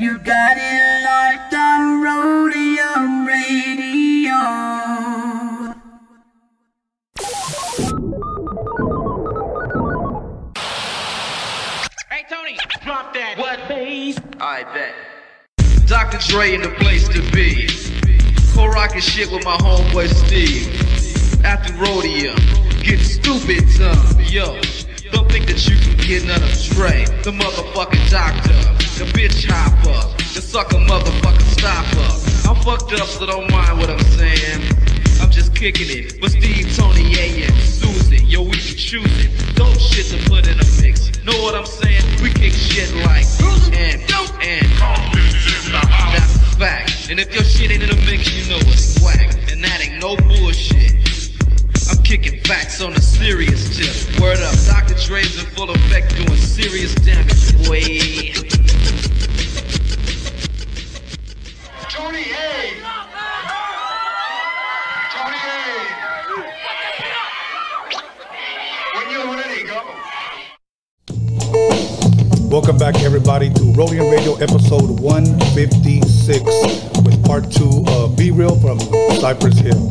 You got it locked on Rodeo Radio. Hey Tony, drop that. What bass? I bet. Dr. Dre in the place to be. Co rockin' shit with my homeboy Steve. At the rodeo, get stupid son. Yo, don't think that you can get none of Dre. The motherfucking doctor, the bitch hopper, the sucker motherfucking stopper. I'm fucked up, so don't mind what I'm saying. I'm just kicking it with Steve, Tony, A, and Susan. Yo, we be choosing dope shit to put in a mix. Know what I'm saying? We kick shit like and and that's a fact. And if your shit ain't in the mix, you know it's whack. And that ain't no bullshit. I'm kicking facts on a serious tip. Word up, Dr. Dre's in full effect doing serious damage, boy. Welcome back, everybody, to Rolling Radio episode 156 with part two of B-Real from Cypress Hill.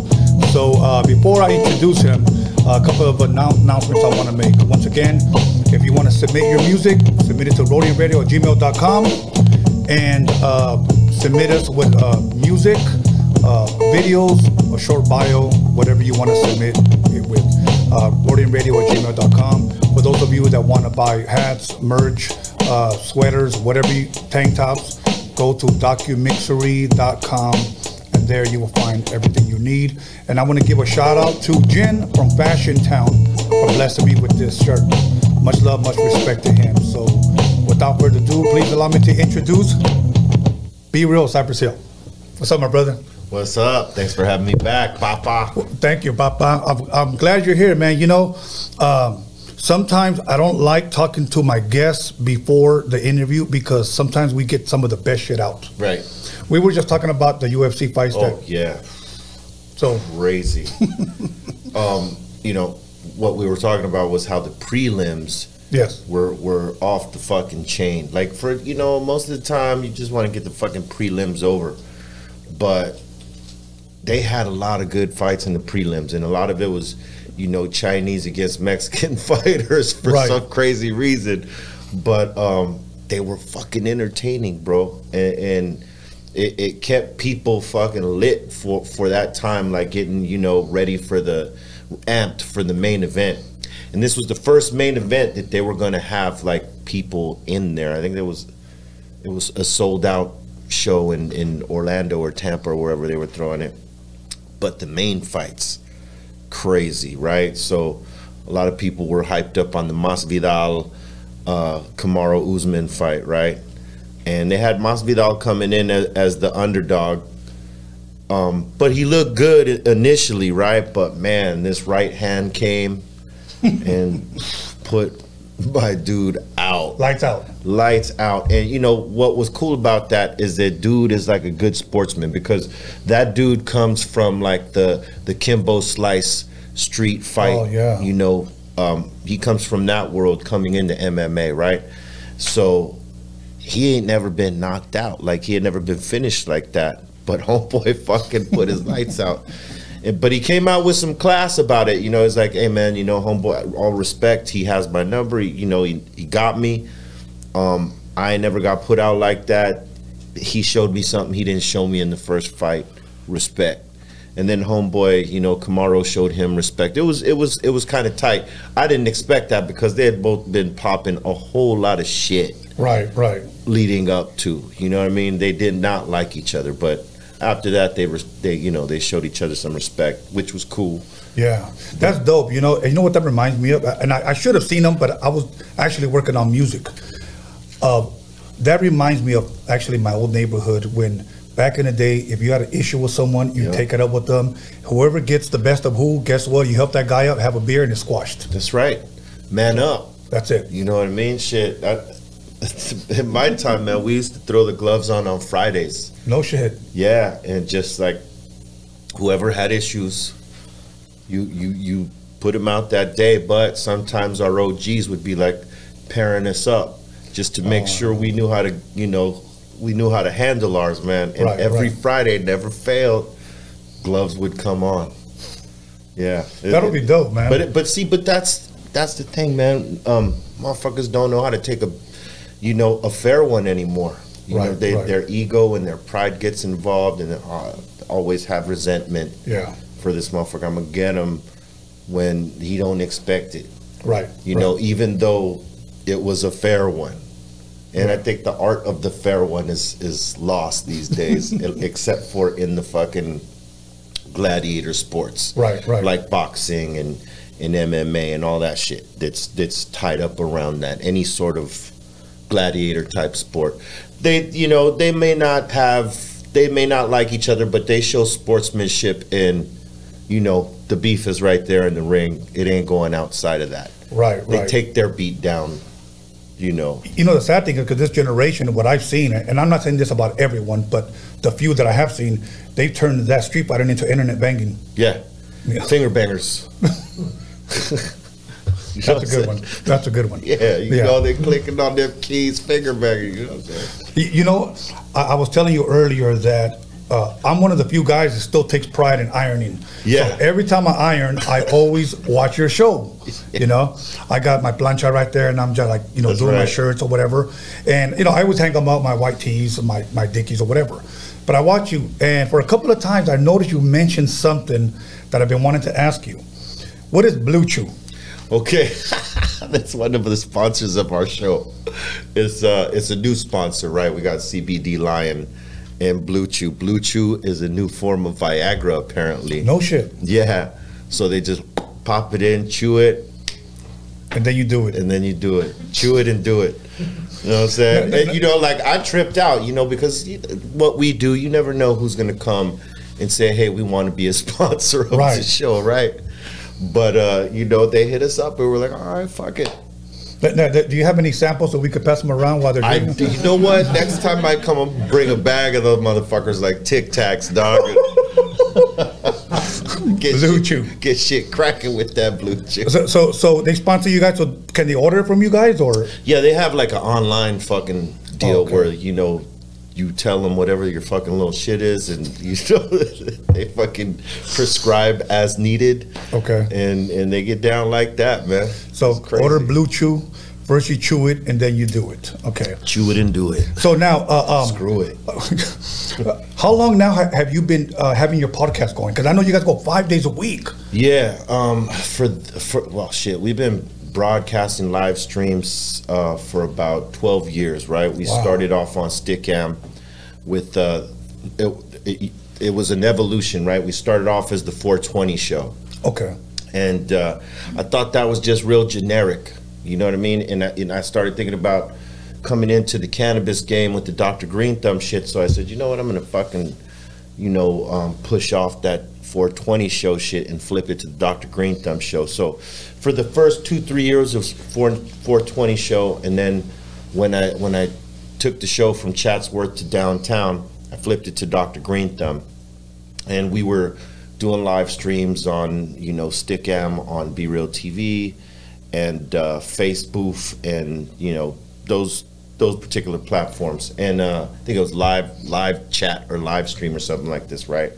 So, uh, before I introduce him, a couple of annou- announcements I want to make. Once again, if you want to submit your music, submit it to rollingradio at gmail.com and uh, submit us with uh, music, uh, videos, a short bio, whatever you want to submit it with. Uh, rollingradio at gmail.com. For those of you that want to buy hats, merch, uh, sweaters, whatever, you, tank tops, go to documixery.com and there you will find everything you need. And I want to give a shout out to Jen from Fashion Town for blessing me with this shirt. Much love, much respect to him. So without further ado, please allow me to introduce B-Real Cypress Hill. What's up, my brother? What's up? Thanks for having me back, Papa. Thank you, Papa. I'm, I'm glad you're here, man. You know, um, sometimes I don't like talking to my guests before the interview because sometimes we get some of the best shit out. Right. We were just talking about the UFC fights. Oh that, yeah, so crazy. um, you know what we were talking about was how the prelims yes, were were off the fucking chain. Like for you know most of the time you just want to get the fucking prelims over, but they had a lot of good fights in the prelims, and a lot of it was you know Chinese against Mexican fighters for Right. some crazy reason, but um, they were fucking entertaining, bro, and. and it, it kept people fucking lit for for that time, like getting you know ready for the amped for the main event. And this was the first main event that they were going to have like people in there. I think there was it was a sold out show in in Orlando or Tampa or wherever they were throwing it. But the main fights, crazy, right? So a lot of people were hyped up on the Masvidal uh, Kamaru Usman fight, right? And they had Masvidal coming in as, as the underdog. Um, but he looked good initially, right? But man, this right hand came and put my dude out lights out. lights out. And you know what was cool about that is that dude is like a good sportsman because that dude comes from like the the Kimbo Slice street fight. Oh, yeah. You know, um, he comes from that world coming into MMA, right? So he ain't never been knocked out. Like he had never been finished like that. But homeboy fucking put his lights out. But he came out with some class about it. You know, it's like, hey man, you know, homeboy, all respect, he has my number. He, you know, he, he got me. Um, I never got put out like that. He showed me something he didn't show me in the first fight. Respect. And then homeboy, you know, Kamaru showed him respect. It was it was it was kind of tight. I didn't expect that because they had both been popping a whole lot of shit Right, right. leading up to. You know what I mean? They did not like each other, but after that they were they you know they showed each other some respect, which was cool. Yeah, that's dope. You know, and you know what that reminds me of, and I, I should have seen them, but I was actually working on music. Uh, that reminds me of actually my old neighborhood when back in the day, if you had an issue with someone, you Yeah. take it up with them. Whoever gets the best of who, guess what? You help that guy up, have a beer, and it's squashed. That's right. Man up. That's it. You know what I mean? Shit. I, in my time, man, we used to throw the gloves on on Fridays. No shit. Yeah, and just like whoever had issues, you you you put them out that day. But sometimes our OGs would be like pairing us up just to make sure we knew how to, you know, we knew how to handle ours, man. And Right, every right. Friday, never failed, gloves would come on. Yeah, That'll be dope, man. But it, but see, but that's that's the thing, man. Um, motherfuckers don't know how to take a, you know, a fair one anymore. You know, they, right. their ego and their pride gets involved, and they uh, always have resentment yeah, for this motherfucker. I'm gonna get him when he don't expect it. right. You right. know, even though it was a fair one. And I think the art of the fair one is is lost these days, except for in the fucking gladiator sports, Right, right. Like boxing and and MMA and all that shit. That's that's tied up around that. Any sort of gladiator type sport. They, you know, they may not have, they may not like each other, but they show sportsmanship and, you know, the beef is right there in the ring. It ain't going outside of that. right, right. They right. take their beat down, you know. you know the sad thing is because this generation, what I've seen, and I'm not saying this about everyone, but the few that I have seen, they've turned that street fighting into internet banging. Yeah. Yeah. Finger bangers. That's a good one. That's a good one. Yeah, you know, they're clicking on their keys, finger bangers. You know what I'm saying? You, know, I, I was telling you earlier that uh, I'm one of the few guys that still takes pride in ironing. Yeah. So every time I iron, I always watch your show. You know, I got my plancha right there, and I'm just like, you know, That's doing my shirts or whatever. And you know, I always hang them up, my white tees, my my dickies or whatever. But I watch you, and for a couple of times, I noticed you mentioned something that I've been wanting to ask you. What is Blue Chew? Okay, that's one of the sponsors of our show. It's uh, it's a new sponsor, right? We got CBD Lion and Blue Chew. Blue Chew is a new form of Viagra, apparently. No shit. Yeah, so they just pop it in, chew it, And then you do it. and then you do it. Chew it and do it. You know what I'm saying? No, no, And, you know, like I tripped out, you know, because what we do, you never know who's going to come and say, "Hey, we want to be a sponsor of Right. the show," right? But uh, you know, they hit us up and we're like, "All right, fuck it." Now, now, do you have any samples so we could pass them around while they're I, you know what? Next time I come, and bring a bag of those motherfuckers like Tic Tacs, dog. get Blue shit, Chew. Get shit cracking with that Blue Chew. So, so, so they sponsor you guys. So can they order it from you guys, or Yeah, they have like an online fucking deal Okay. where you know you tell them whatever your fucking little shit is, and you know they fucking prescribe as needed. Okay. and and they get down like that, man. so order Blue Chew? First you chew it, and then you do it. Okay. chew it and do it. So now, uh, um, Screw it. how long now have you been uh, having your podcast going? Because I know you guys go five days a week. Yeah, um, for for well, shit, we've been broadcasting live streams uh, for about twelve years, right? We Wow. started off on Stickam with uh, it, it. It was an evolution, right? We started off as the 420 show, Okay. and uh, I thought that was just real generic. You know what I mean? And I, and I started thinking about coming into the cannabis game with the Dr. Green Thumb shit. So I said, you know what? I'm gonna fucking, you know, um, push off that 420 show shit and flip it to the Dr. Green Thumb show. So for the first two three years of 4 420 show, and then when I when I took the show from Chatsworth to downtown, I flipped it to Dr. Green Thumb and we were doing live streams on you know Stickam on B-Real TV and uh, Facebook and you know those those particular platforms and uh, I think it was live live chat or live stream or something like this right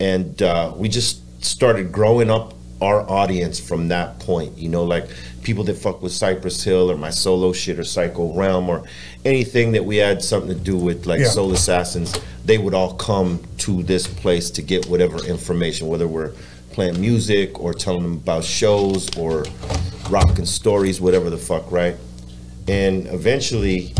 and uh, we just started growing up our audience from that point you know like people that fuck with Cypress Hill or my solo shit or Psycho Realm or anything that we had something to do with like Yeah. Soul Assassins they would all come to this place to get whatever information whether we're playing music or telling them about shows or rocking stories whatever the fuck right and eventually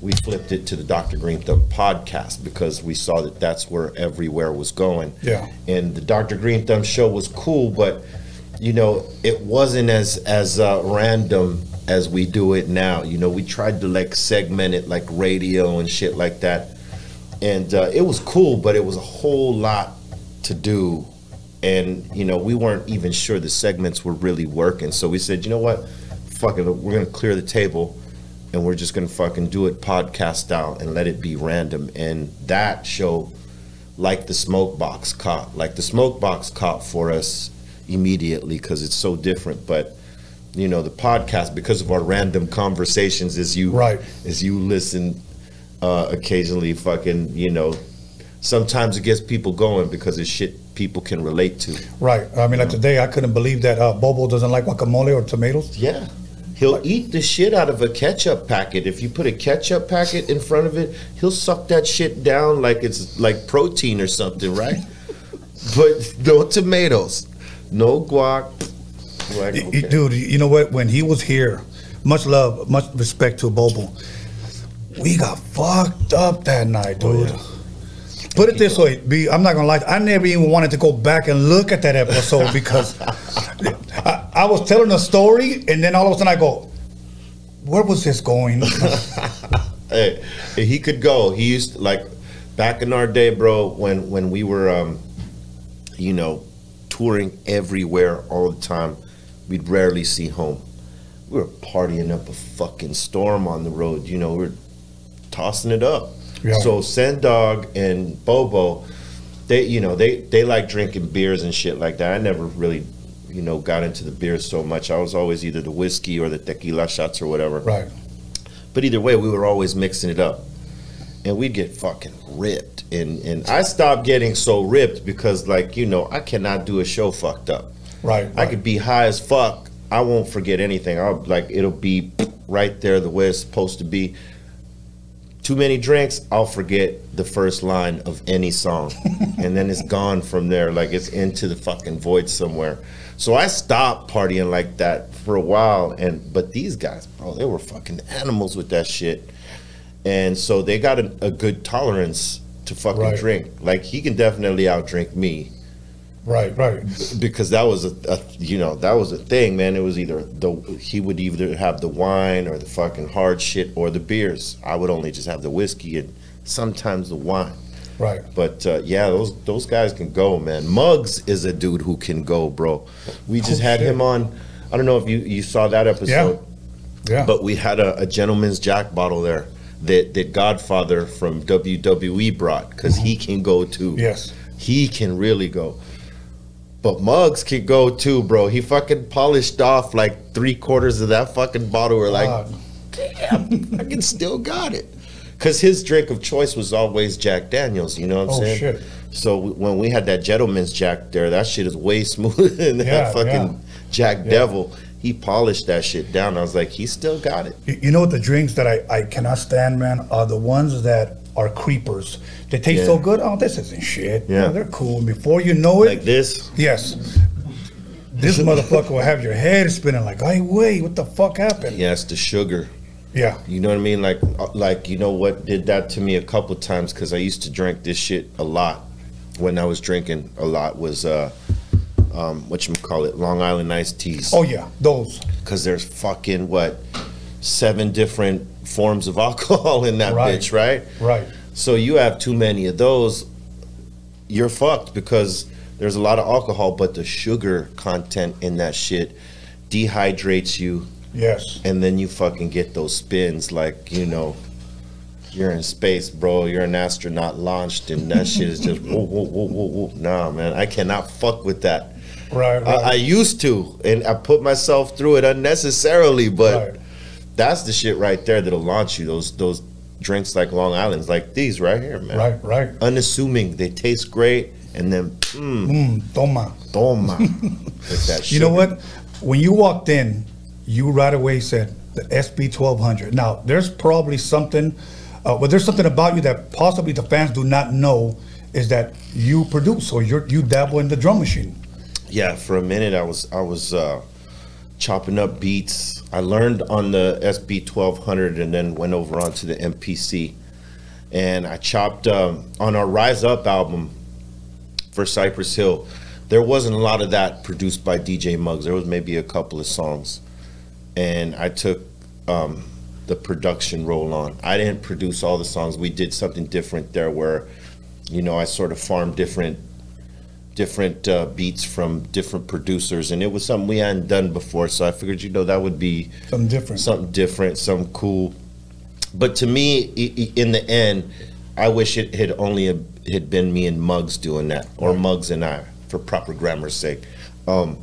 we flipped it to the Dr. Green Thumb podcast because we saw that that's where everywhere was going. Yeah. And the Dr. Green Thumb show was cool, but you know, it wasn't as as uh, random as we do it now. You know, we tried to like segment it like radio and shit like that, and uh, it was cool, but it was a whole lot to do, and you know, we weren't even sure the segments were really working. So we said, you know what, fuck it, we're gonna clear the table and we're just gonna fucking do it podcast style and let it be random. And that show, like the smoke box caught, like the smoke box caught for us immediately because it's so different. But you know, the podcast because of our random conversations as you Right. as you listen uh, occasionally fucking you know. Sometimes it gets people going because it's shit people can relate to. Right. I mean, like today, I couldn't believe that uh, Bobo doesn't like guacamole or tomatoes. Yeah. He'll eat the shit out of a ketchup packet. If you put a ketchup packet in front of it, he'll suck that shit down like it's like protein or something, right? but no tomatoes, no guac. Like, okay. Dude, you know what? When he was here, much love, much respect to Bobo. We got fucked up that night, Oh, dude. Put it this way, B. I'm not gonna lie. I never even wanted to go back and look at that episode because I, I was telling a story, and then all of a sudden I go, "Where was this going?" hey, he could go. He used like back in our day, bro. When when we were, um, you know, touring everywhere all the time, we'd rarely see home. We were partying up a fucking storm on the road. You know, we are tossing it up. Yeah. So Sen Dog and Bobo, they you know they they like drinking beers and shit like that. I never really. You know, got into the beer so much. I was always either the whiskey or the tequila shots or whatever. right. But either way, we were always mixing it up. And we'd get fucking ripped. And and I stopped getting so ripped because like, you know, I cannot do a show fucked up. Right. I could be high as fuck. I won't forget anything. I'll like it'll be right there the way it's supposed to be. Too many drinks, I'll forget the first line of any song. and then it's gone from there. Like it's into the fucking void somewhere. So I stopped partying like that for a while. And but these guys, bro, they were fucking animals with that shit. And so they got a, a good tolerance to fucking Right. drink. Like he can definitely outdrink me Right. Right. because that was a, a you know that was a thing man it was either the he would either have the wine or the fucking hard shit or the beers i would only just have the whiskey and sometimes the wine Right. but uh, yeah those those guys can go man Muggs is a dude who can go bro we just Oh, had shit. him on i don't know if you you saw that episode Yeah. yeah. but we had a, a gentleman's jack bottle there that that godfather from wwe brought because he can go too yes. he can really go. But Muggs can go too, bro. He fucking polished off like three quarters of that fucking bottle. We're like, damn, I can still got it. Cause his drink of choice was always Jack Daniels. You know what I'm saying? Oh, saying? shit. So when we had that gentleman's Jack there, that shit is way smoother than Yeah, that fucking yeah. Jack Devil. He polished that shit down. I was like, he still got it. You you know what the drinks that I, I cannot stand, man, are the ones that are creepers. They taste Yeah. so good. Oh, this isn't shit. Yeah. Oh, they're cool. And before you know it, Like this. yes, this motherfucker will have your head spinning like, hey, wait, what the fuck happened? Yeah, it's the sugar. Yeah. You know what I mean? Like, uh, like you know what did that to me a couple times because I used to drink this shit a lot. When I was drinking a lot was uh, um, what you call it, Long Island iced teas. Oh yeah, those. because there's fucking what seven different forms of alcohol in that Right. bitch, right? Right. So you have too many of those, you're fucked because there's a lot of alcohol, but the sugar content in that shit dehydrates you Yes. and then you fucking get those spins like you know you're in space bro you're an astronaut launched and that shit is just whoa whoa whoa whoa whoa nah man i cannot fuck with that Right. I, I used to and i put myself through it unnecessarily but Right. That's the shit right there that'll launch you those those drinks like long island's like these right here man right. Right. unassuming they taste great and then mm, Mm, toma. toma You know what? When you walked in, you right away said the SP 1200. Now, there's probably something, uh, well, there's something about you that possibly the fans do not know is that you produce or you you dabble in the drum machine. Yeah, for a minute I was I was uh, chopping up beats. I learned on the SP twelve hundred and then went over onto the MPC, and I chopped um, on our Rise Up album for Cypress Hill. There wasn't a lot of that produced by DJ Muggs. There was maybe a couple of songs, and I took um, the production role on. I didn't produce all the songs. We did something different there, where you know I sort of farmed different different uh, beats from different producers, and it was something we hadn't done before. So I figured, you know, that would be Something different. something different, something cool. But to me, in the end, I wish it had only had been me and Muggs doing that, or Muggs and I, for proper grammar's sake, um,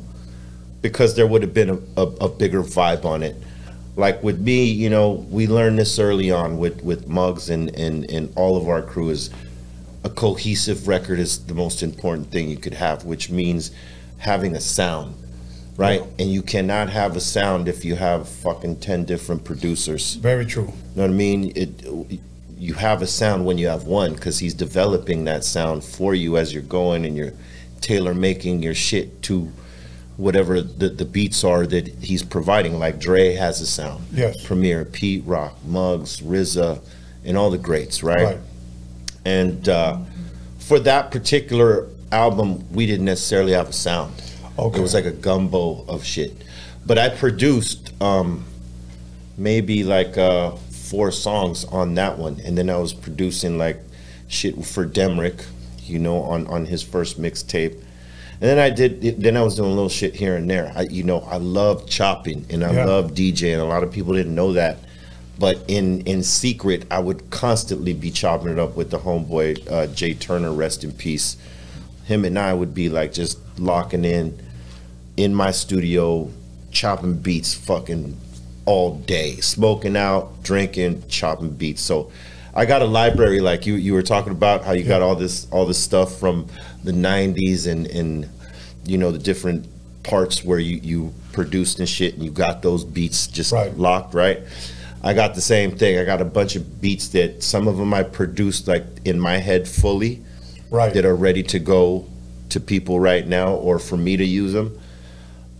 because there would have been a, a, a bigger vibe on it. like with me, you know, we learned this early on with with Muggs and and and all of our crew is a cohesive record is the most important thing you could have, which means having a sound, right? And you cannot have a sound if you have fucking ten different producers. Very true. You know what I mean? It you have a sound when you have one because he's developing that sound for you as you're going and you're tailor making your shit to whatever the, the beats are that he's providing. Like Dre has a sound. Yes. Premier, Pete Rock, Muggs, RZA, and all the greats, right? Right. And uh, for that particular album, we didn't necessarily have a sound. Okay. It was like a gumbo of shit. But I produced um, maybe like uh, four songs on that one, and then I was producing like shit for Demrick, you know, on on his first mixtape. And then I did. Then I was doing a little shit here and there. I, you know, I love chopping and I Yeah. love DJing. A lot of people didn't know that, but in in secret, I would constantly be chopping it up with the homeboy uh, Jay Turner, rest in peace. Him and I would be like just locking in in my studio, chopping beats, fucking all day, smoking out, drinking, chopping beats. So I got a library like you you were talking about how you got all this all this stuff from the 90s and and you know the different parts where you you produced and shit and you got those beats just Right. locked right I got the same thing I got a bunch of beats that some of them I produced like in my head fully Right. that are ready to go to people right now or for me to use them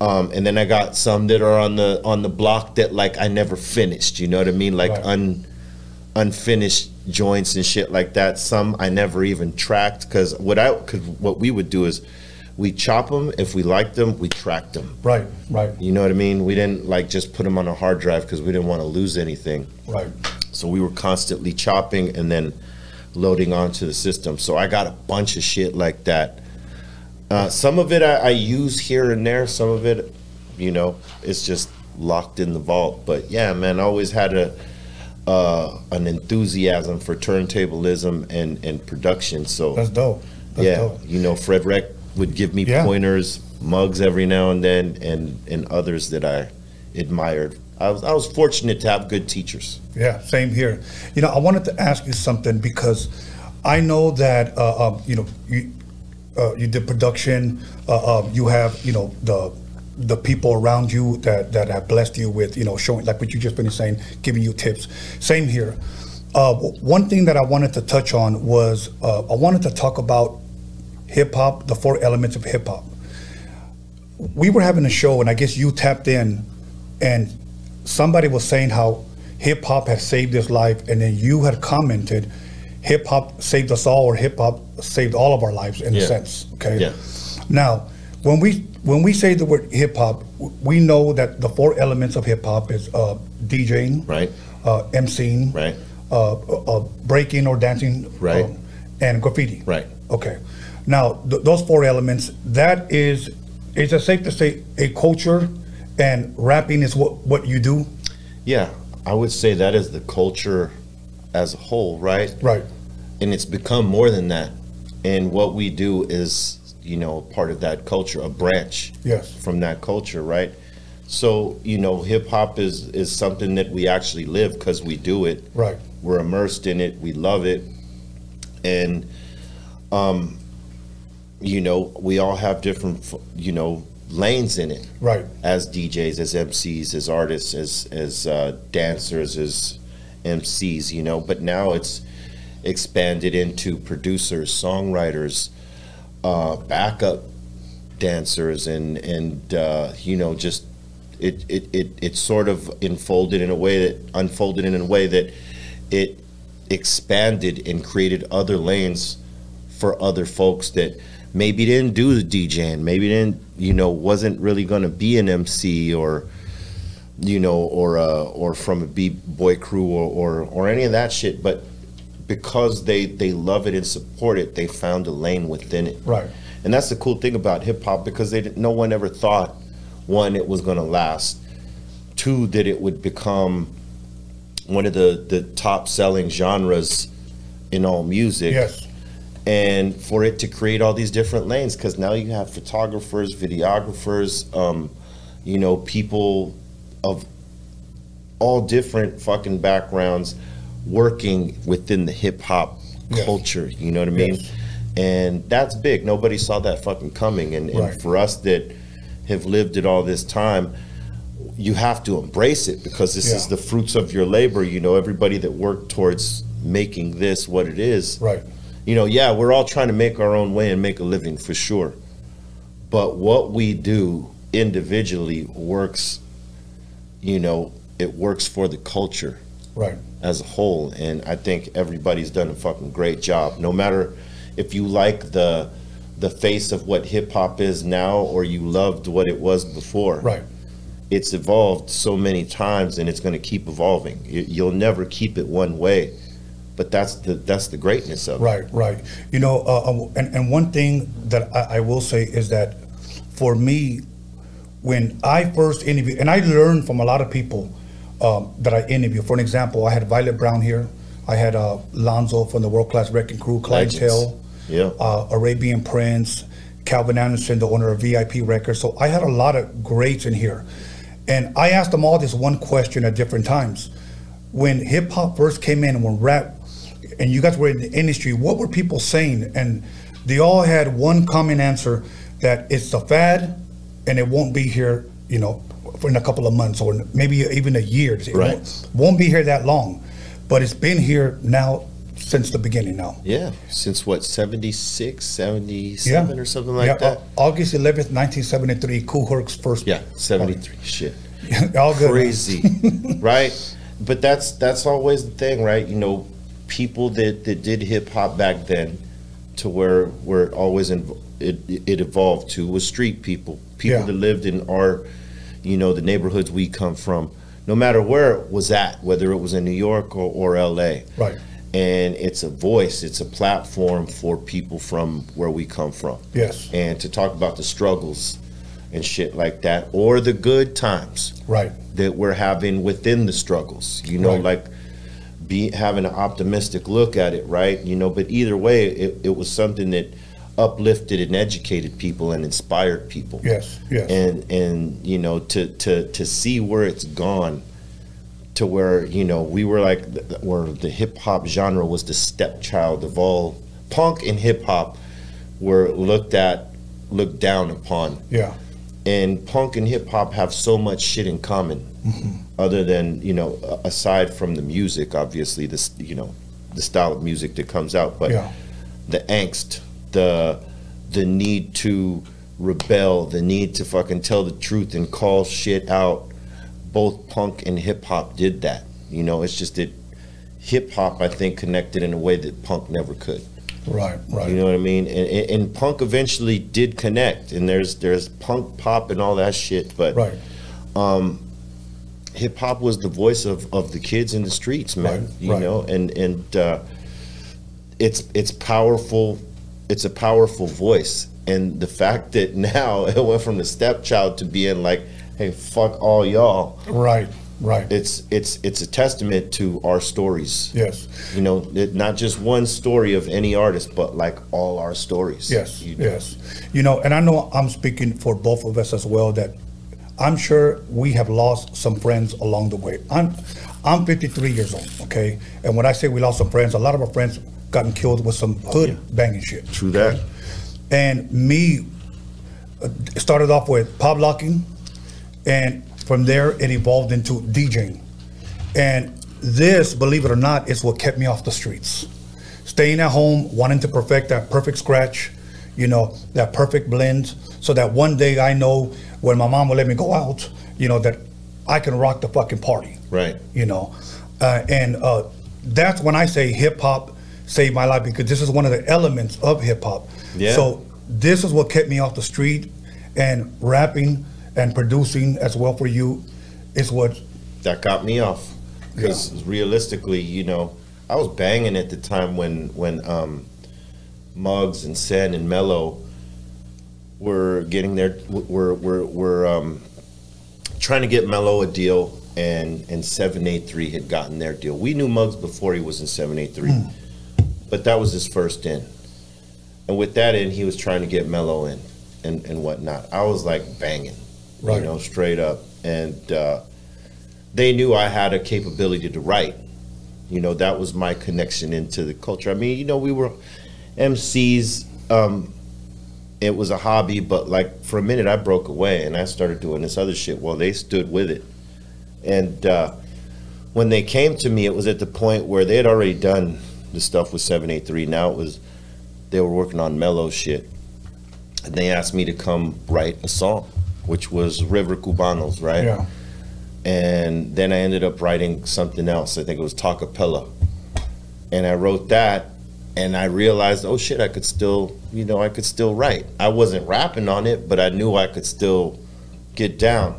um, and then I got some that are on the on the block that like I never finished. You know what I mean? Like Right. un unfinished joints and shit like that. Some I never even tracked because what I cause what we would do is we chop them if we liked them, we tracked them. Right. Right. You know what I mean? We didn't like just put them on a hard drive because we didn't want to lose anything. Right. So we were constantly chopping and then loading onto the system. So I got a bunch of shit like that. Uh, some of it I, I use here and there. Some of it, you know, it's just locked in the vault. But yeah, man, I always had a uh, an enthusiasm for turntablism and and production. So That's dope. That's yeah, dope. you know, Fredwreck would give me Yeah. pointers, Muggs every now and then, and and others that I admired. I was I was fortunate to have good teachers. Yeah, same here. You know, I wanted to ask you something because I know that uh, um, you know you uh, you did production. Uh, um, you have you know the the people around you that that have blessed you with you know showing like what you just been saying, giving you tips. Same here. Uh, one thing that I wanted to touch on was uh, I wanted to talk about hip hop, the four elements of hip hop. We were having a show, and I guess you tapped in, and somebody was saying how hip hop has saved his life, and then you had commented, hip hop saved us all, or hip hop saved all of our lives in a sense. Okay. Yeah. Now, when we when we say the word hip hop, we know that the four elements of hip hop is uh, DJing, Right. uh, MCing, Right. uh, uh, breaking or dancing, Right. um, and graffiti. Right. Okay. Now, th- those four elements, that is, is it safe to say a culture and rapping is what, what you do? Yeah, I would say that is the culture as a whole, right? Right. And it's become more than that. And what we do is, you know, part of that culture, a branch Yes. from that culture, right? So, you know, hip hop is is something that we actually live because we do it. Right. We're immersed in it. We love it. And, um, you know, we all have different, you know, lanes in it Right. as DJs, as MCs, as artists, as as uh, dancers, as MCs, you know. But now it's expanded into producers, songwriters, uh, backup dancers, and and uh, you know just it, it it it sort of unfolded in a way that unfolded in a way that it expanded and created other lanes for other folks that maybe didn't do the DJing, maybe didn't, you know, wasn't really going to be an MC or, you know, or uh, or from a b boy crew or, or or any of that shit, but because they they love it and support it, they found a lane within it. Right. And that's the cool thing about hip hop because they didn't, no one ever thought one it was going to last, two that it would become one of the the top selling genres in all music Yes. And for it to create all these different lanes because now you have photographers videographers um, you know people of all different fucking backgrounds working within the hip hop Yes. culture. You know what I mean? Yes. And that's big. Nobody saw that fucking coming. And, and Right. for us that have lived it all this time, you have to embrace it because this is the fruits of your labor. You know, everybody that worked towards making this what it is. Right. You know, yeah, we're all trying to make our own way and make a living for sure. But what we do individually works, you know, it works for the culture Right. as a whole. And I think everybody's done a fucking great job. No matter if you like the the face of what hip hop is now or you loved what it was before. Right. It's evolved so many times and it's going to keep evolving. You- You'll never keep it one way. But that's the that's the greatness of it. Right, right. You know, uh, uh, and, and one thing that I, I will say is that for me, when I first interviewed, and I learned from a lot of people um, that I interviewed. For an example, I had Violet Brown here. I had uh, Lonzo from the World Class Wrecking Crew, Clientele, Yeah. uh, Arabian Prince, Kelvin Anderson, the owner of VIP Records. So I had a lot of greats in here. And I asked them all this one question at different times. When hip hop first came in and when rap, and you guys were in the industry, what were people saying? And they all had one common answer that it's a fad and it won't be here, you know, for in a couple of months or maybe even a year. It Right. won't, won't be here that long. But it's been here now since the beginning now. Yeah. Since what, 76, 77 or something like yeah, that? August 11th, 1973, Kool Herc's first. Yeah, 73. Shit. All good. crazy, right? But that's that's always the thing, right? You know, people that that did hip hop back then, to where where it always in, it it evolved to was street people, people Yeah. that lived in our, you know, the neighborhoods we come from, no matter where it was at, whether it was in New York or, or L.A. Right. And it's a voice, it's a platform for people from where we come from Yes. and to talk about the struggles and shit like that or the good times Right. that we're having within the struggles you know Right. like be having an optimistic look at it right you know but either way it, it was something that uplifted and educated people and inspired people Yes. Yes. and and you know to to to see where it's gone to where you know we were like where the hip hop genre was the stepchild of all punk and hip hop were looked at looked down upon yeah. and punk and hip hop have so much shit in common mm-hmm. Other than you know aside from the music obviously this you know the style of music that comes out but Yeah. the angst the the need to rebel the need to fucking tell the truth and call shit out both punk and hip hop did that you know it's just that hip hop i think connected in a way that punk never could Right. Right. you know what I mean? And, and, and punk eventually did connect, and there's there's punk pop and all that shit. But right. Um, hip hop was the voice of, of the kids in the streets, man. Right, You right. know, and and uh, it's it's powerful. It's a powerful voice, and the fact that now it went from the stepchild to being like, hey, fuck all y'all. Right. Right. It's it's it's a testament to our stories. yes. You know, it, not just one story of any artist, but like all our stories. Yes, You know? yes. You know, and I know I'm speaking for both of us as well that I'm sure we have lost some friends along the way. I'm I'm 53 years old, okay? And when I say we lost some friends, a lot of our friends gotten killed with some hood banging shit. True that. And me uh, started off with pop locking, and from there it evolved into DJing. And this, believe it or not, is what kept me off the streets. Staying at home, wanting to perfect that perfect scratch, you know, that perfect blend, so that one day I know when my mom would let me go out, you know, that I can rock the fucking party. Right. you know? Uh, and uh, that's when i say hip hop saved my life because this is one of the elements of hip hop Yeah. so this is what kept me off the street and rapping and producing as well for you is what that got me off. Because realistically you know i was banging at the time when when um Muggs and sen and mellow were getting their were were were um trying to get mellow a deal and and 7A3 had gotten their deal we knew Muggs before he was in 7A3 but that was his first in and with that in he was trying to get mellow in and and whatnot i was like banging Right. you know straight up and uh they knew I had a capability to write. You know, that was my connection into the culture. I mean, you know, we were MCs. Um, it was a hobby, but like for a minute, I broke away and I started doing this other shit while they stood with it. And uh, when they came to me, it was at the point where they had already done the stuff with 7A3. Now it was, they were working on mellow shit. And they asked me to come write a song, which was River Cubanos, right? Yeah. and then I ended up writing something else. I think it was Tacapella. and I wrote that, and I realized, oh shit, I could still, you know, I could still write. I wasn't rapping on it, but I knew I could still get down.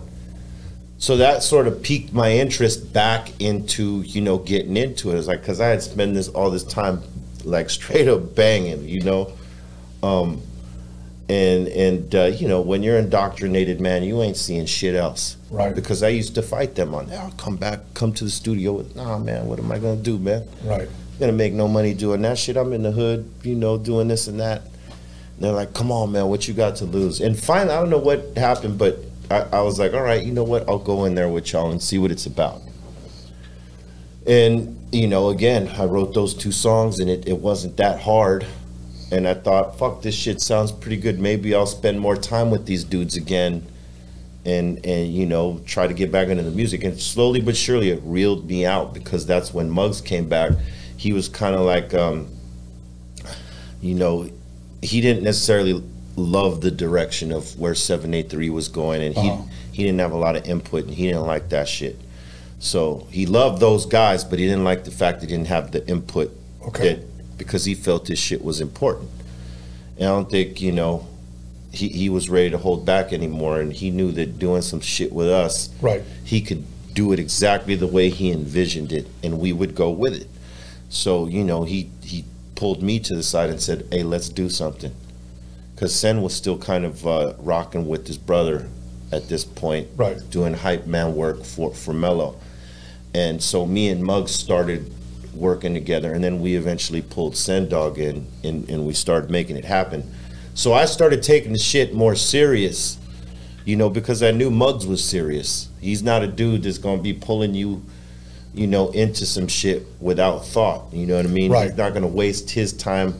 So that sort of piqued my interest back into, you know, getting into it. It's like because I had spent this all this time, like straight up banging, you know. Um, and and uh, you know when you're indoctrinated man you ain't seeing shit else Right. because i used to fight them on i'll come back come to the studio with nah man what am i gonna do man Right. Gonna make no money doing that shit i'm in the hood you know doing this and that and they're like come on man what you got to lose and finally i don't know what happened but I, I was like all right you know what i'll go in there with y'all and see what it's about and you know again i wrote those two songs and it, it wasn't that hard and I thought, fuck, this shit sounds pretty good. Maybe I'll spend more time with these dudes again, and and you know try to get back into the music. And slowly but surely, it reeled me out because that's when Muggs came back. He was kind of like, um, you know, he didn't necessarily love the direction of where Seven A Three was going, and he Uh-huh. he didn't have a lot of input, and he didn't like that shit. So he loved those guys, but he didn't like the fact that he didn't have the input Okay. that because he felt this shit was important. And I don't think, you know, he, he was ready to hold back anymore and he knew that doing some shit with us, Right. he could do it exactly the way he envisioned it and we would go with it. So, you know, he he pulled me to the side and said, "Hey, let's do something." Cuz Sen was still kind of uh, rocking with his brother at this point, Right. doing hype man work for for Mellow. And so me and Muggs started working together, and then we eventually pulled Sen Dog in, and, and we started making it happen. So I started taking the shit more serious, you know, because I knew Muggs was serious. He's not a dude that's gonna be pulling you, you know, into some shit without thought. You know what I mean? Right. He's not gonna waste his time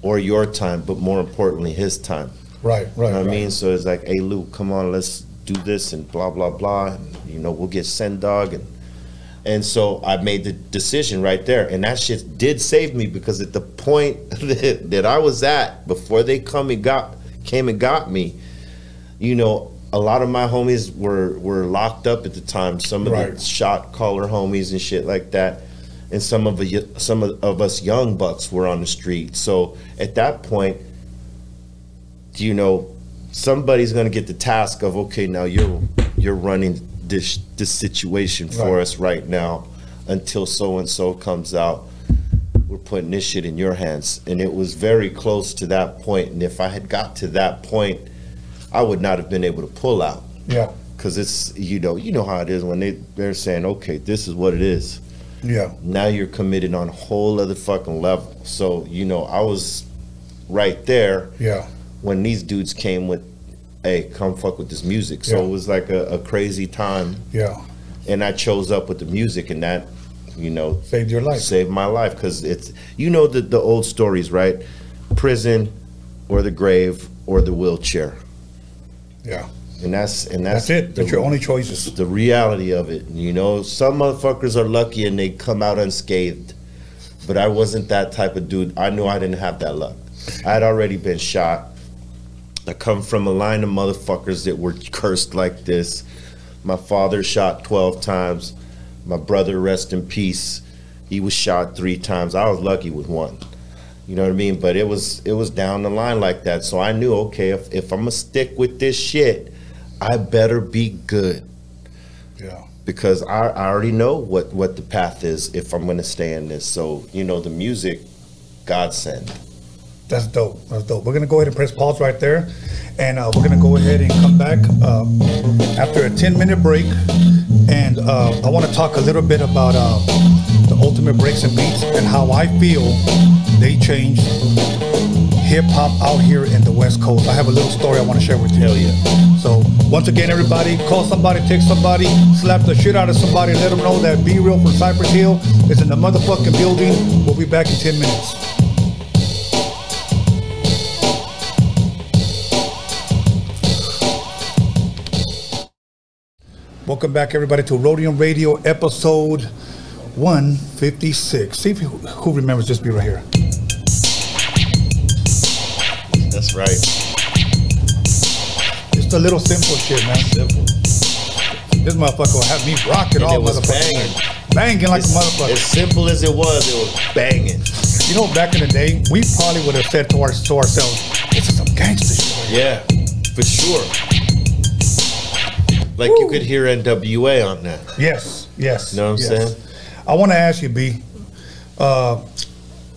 or your time, but more importantly, his time. Right. Right. You know what right. I mean? So it's like, hey, Luke, come on, let's do this and blah, blah, blah. And, you know, we'll get Sen Dog. And, and so I made the decision right there. And that shit did save me because at the point that, that I was at, before they come and got, came and got me, you know, a lot of my homies were, were locked up at the time. Some of Right. the shot caller homies and shit like that. And some of the, some of, of us young bucks were on the street. So at that point, you know, somebody's going to get the task of okay, now you're you're running this this situation for Right. us right now until so and so comes out. We're putting this shit in your hands, and it was very close to that point. And if I had got to that point, I would not have been able to pull out Yeah. because it's you know you know how it is when they they're saying okay, this is what it is Yeah. now you're committed on a whole other fucking level. So, you know, I was right there Yeah. when these dudes came with, hey, come fuck with this music. So Yeah. it was like a, a crazy time. Yeah. And I chose up with the music, and that, you know, Saved your life. saved my life because it's, you know, the, the old stories, right? Prison or the grave or the wheelchair. Yeah. And that's, and that's, That's it. the- That's your only choices. the reality of it. You know, some motherfuckers are lucky and they come out unscathed. But I wasn't that type of dude. I knew I didn't have that luck. I had already been shot. I come from a line of motherfuckers that were cursed like this. My father shot 12 times. My brother, rest in peace, he was shot three times. I was lucky with one. You know what I mean? But it was it was down the line like that. So I knew, okay, if, if I'm gonna stick with this shit, I better be good Yeah. because I, I already know what, what the path is if I'm gonna stay in this. So you know the music, godsend. That's dope. That's dope. We're gonna go ahead and press pause right there, and uh, we're gonna go ahead and come back uh, after a 10 minute break. And uh, I want to talk a little bit about uh, the ultimate breaks and beats and how I feel they changed hip hop out here in the West Coast. I have a little story I want to share with you. Hell yeah. So once again, everybody, call somebody, text somebody, slap the shit out of somebody, let them know that B-Real from Cypress Hill is in the motherfucking building. We'll be back in 10 minutes. Welcome back, everybody, to Rhodium Radio episode 156. See if who remembers this beat right here. That's right. Just a little simple shit, man. Simple. This motherfucker will have me rocking all it was motherfucker. banging. Banging like a motherfucker. as simple as it was, it was banging. You know, back in the day, we probably would have said to, our, to ourselves, this is some gangster shit. Yeah, for sure. Like you could hear NWA on that. Yes, yes. You know what I'm yes. saying? I want to ask you, B. Uh,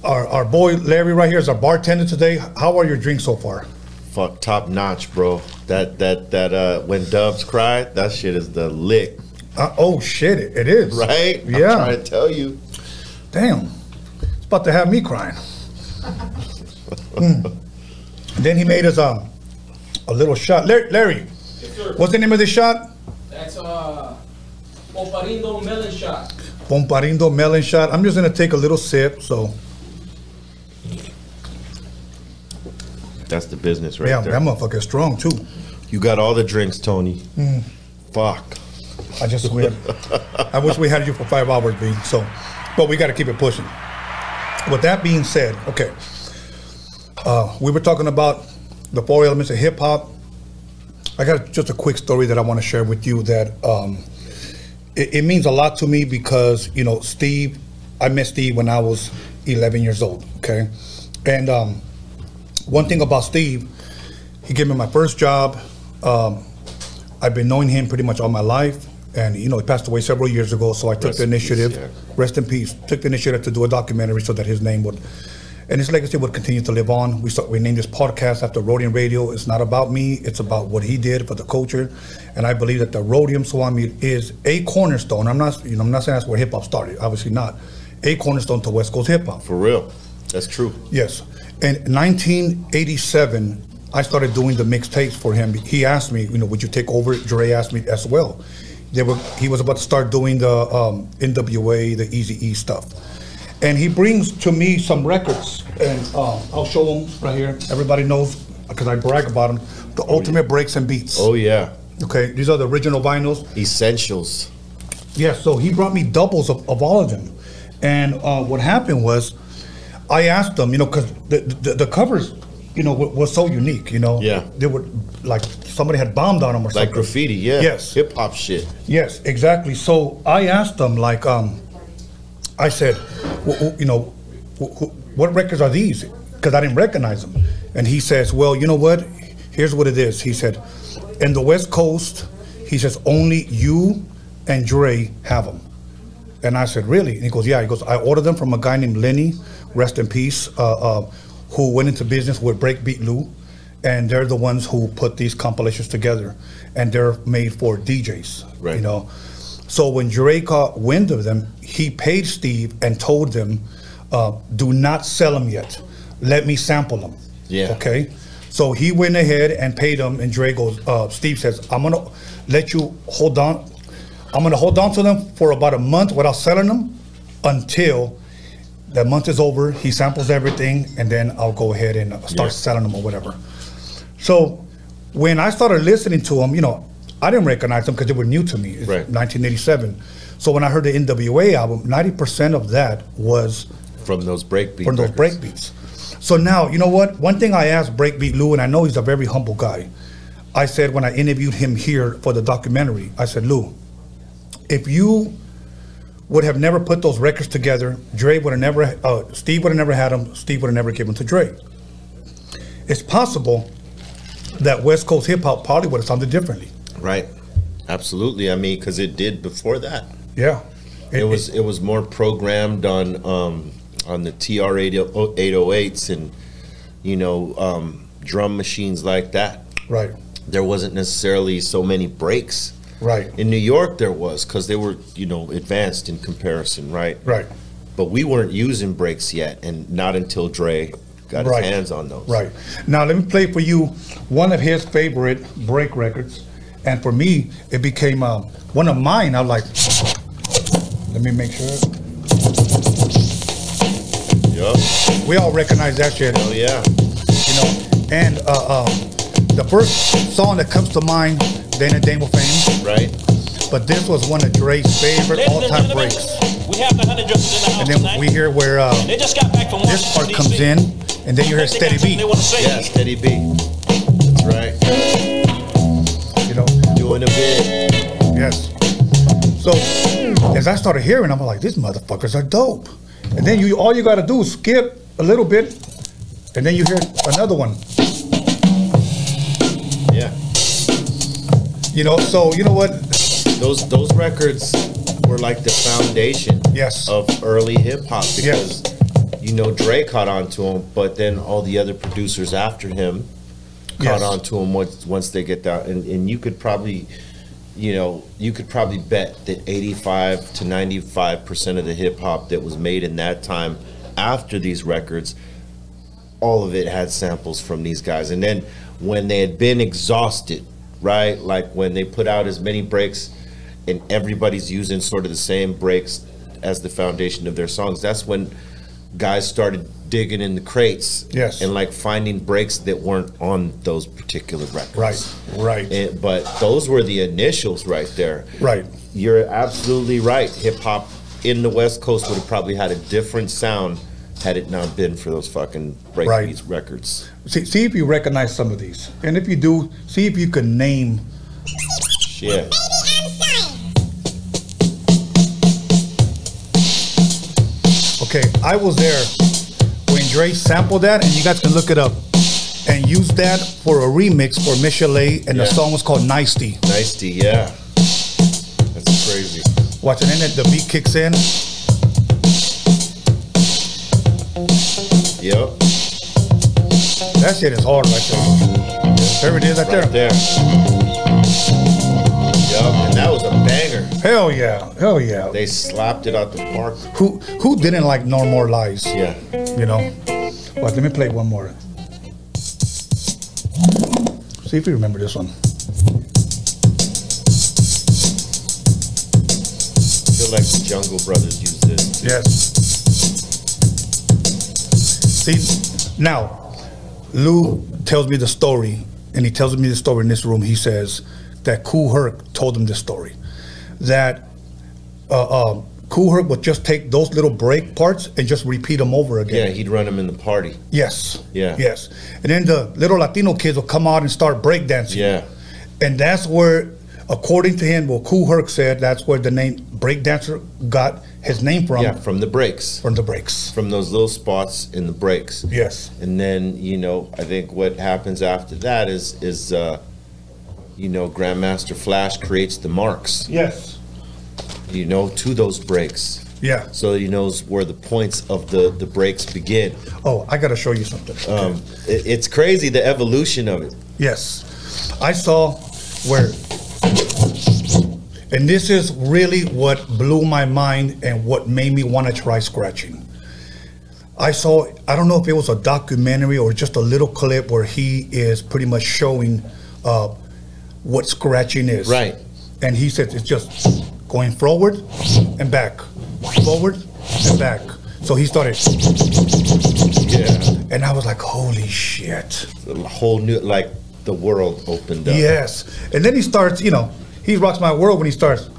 our, our boy Larry right here is our bartender today. How are your drinks so far? Fuck top notch, bro. That that that uh when doves cry, that shit is the lick, Uh, oh shit, it, it is. right? I'm Yeah. trying to tell you. Damn. It's about to have me crying. Mm. Then he made us um, a little shot. Larry, Larry, what's the name of this shot? That's uh, Poparindo melon shot. Pomparindo melon shot. I'm just gonna take a little sip. So That's the business right there. yeah, there. that motherfucker is strong too. You got all the drinks, Tony. Mm. Fuck. I just we I wish we had you for five hours, B. So, but we got to keep it pushing. With that being said, okay, uh, we were talking about the four elements of hip hop. I got just a quick story that I want to share with you that um, it, it means a lot to me because you know Steve. I met Steve when I was 11 years old. Okay, and um, one thing about Steve, he gave me my first job. Um, I've been knowing him pretty much all my life, and you know he passed away several years ago. So I took Rest the in peace, initiative, yeah. rest in peace, took the initiative to do a documentary so that his name would, and his legacy would continue to live on. We start, we named this podcast after Roadium Radio. It's not about me; it's about what he did for the culture, and I believe that the Roadium swap meet is a cornerstone. I'm not, you know, I'm not saying that's where hip hop started. Obviously not, a cornerstone to West Coast hip hop. For real. That's true. Yes. In 1987, I started doing the mixtapes for him. He asked me, you know, would you take over? Dre asked me as well. They were, he was about to start doing the um, NWA, the Easy E stuff. And he brings to me some records, and um, I'll show them right here. Everybody knows, because I brag about them, the Ultimate Breaks and Beats. Oh yeah. Okay, these are the original vinyls. Essentials. Yeah, so he brought me doubles of, of all of them. And uh, what happened was, I asked them, you know, because the, the the covers, you know, were, were so unique, you know. Yeah. They were like somebody had bombed on them or Like something. graffiti, yeah. Yes. Hip hop shit. Yes, exactly. So I asked them, like, um, I said, you know, what records are these? Because I didn't recognize them. And he says, well, you know what? Here's what it is. He said, in the West Coast, he says only you and Dre have them. And I said, really? And he goes, yeah. He goes, I ordered them from a guy named Lenny, rest in peace, uh, uh, who went into business with Breakbeat Lou. And they're the ones who put these compilations together. And they're made for DJs, Right. you know. So when Dre caught wind of them, he paid Steve and told them, uh, do not sell them yet. Let me sample them. Yeah. Okay. So he went ahead and paid them, and Dre goes, uh, Steve says, I'm gonna let you hold on. I'm gonna hold on to them for about a month without selling them until that month is over. He samples everything, and then I'll go ahead and start Yeah. selling them or whatever. So when I started listening to them, you know, I didn't recognize them because they were new to me. It's Right. 1987. So when I heard the NWA album, 90% of that was From those breakbeat. from those breakbeats. So now, you know what? One thing I asked Breakbeat Lou, and I know he's a very humble guy. I said when I interviewed him here for the documentary, I said, Lou, if you would have never put those records together, Dre would have never, uh, Steve would have never had them, Steve would have never given to Dre. It's possible that West Coast hip hop probably would have sounded differently. Right. Absolutely. I mean, because it did before that. Yeah. It, was it was more programmed on um, on the TR 808s and you know um, drum machines like that. right, There wasn't necessarily so many breaks. Right, In New York, there was because they were you know advanced in comparison, right? right. But we weren't using breaks yet, and not until Dre got Right. his hands on those. Right. Now let me play for you one of his favorite break records, and for me it became um, one of mine. I'm like, let me make sure. Yup. We all recognize that shit, Oh yeah. you know. And uh, um, the first song that comes to mind, Dana Damo fame, Right. but this was one of Dre's favorite Ladies all-time gentlemen, breaks. We have the honey drippers in the house And then tonight. we hear where uh, They just got back from this part Washington, comes in, and then you hear I think steady B. got something beat. They want to say. Yeah, steady B. That's right. You know, Doing a bit. Yes. So as I started hearing, I'm like, these motherfuckers are dope. And then you all you gotta do is skip a little bit, and then you hear another one. You know, so you know what? Those those records were like the foundation Yes. of early hip hop because you know Dre caught on to him, but then all the other producers after him caught Yes. on to him once once they get that and, and you could probably you know, you could probably bet that 85 to 95 percent of the hip hop that was made in that time after these records, all of it had samples from these guys. And then when they had been exhausted, right? Like when they put out as many breaks and everybody's using sort of the same breaks as the foundation of their songs, that's when guys started digging in the crates Yes. and like finding breaks that weren't on those particular records. Right, right, And, but those were the initials right there. right. You're absolutely right. Hip hop in the West Coast would have probably had a different sound had it not been for those fucking Right. breakbeats records. See, see if you recognize some of these, and if you do, see if you can name. Shit. Okay, I was there when Dre sampled that, and you guys can look it up, and use that for a remix for Michel'le, and the song was called Nicety. Nice D, yeah. That's crazy. Watch, and then the beat kicks in. Yep. That shit is hard right there. There it is right, Right there. there. Yep. And that was a banger. Hell yeah, hell yeah. They slapped it out the park. who who didn't like No More Lies? Yeah. You know. But let me play one more. See if you remember this one. I feel like the Jungle Brothers used this. Yes. See, now, Lou tells me the story, and he tells me the story in this room. He says that Kool Herc told him this story. That uh, Kool Herc would just take those little break parts and just repeat them over again. Yeah, he'd run them in the party. yes. Yeah. Yes. And then the little Latino kids will come out and start breakdancing. Yeah. And that's where, according to him, well, Kool Herc said that's where the name breakdancer got his name from, Yeah, from the breaks. from the breaks. From those little spots in the breaks. Yes. And then, you know, I think what happens after that is is uh you know, Grandmaster Flash creates the marks, Yes. you know, to those breaks. Yeah. So he knows where the points of the the breaks begin. Oh, I got to show you something. Um it, it's crazy the evolution of it. Yes. I saw where, and this is really what blew my mind and what made me want to try scratching. I saw, I don't know if it was a documentary or just a little clip where he is pretty much showing uh, what scratching is. Right. And he said it's just going forward and back, forward and back. So he started, Yeah. and I was like, holy shit. A whole new like the world opened up. Yes. And then he starts, you know, he rocks my world when he starts.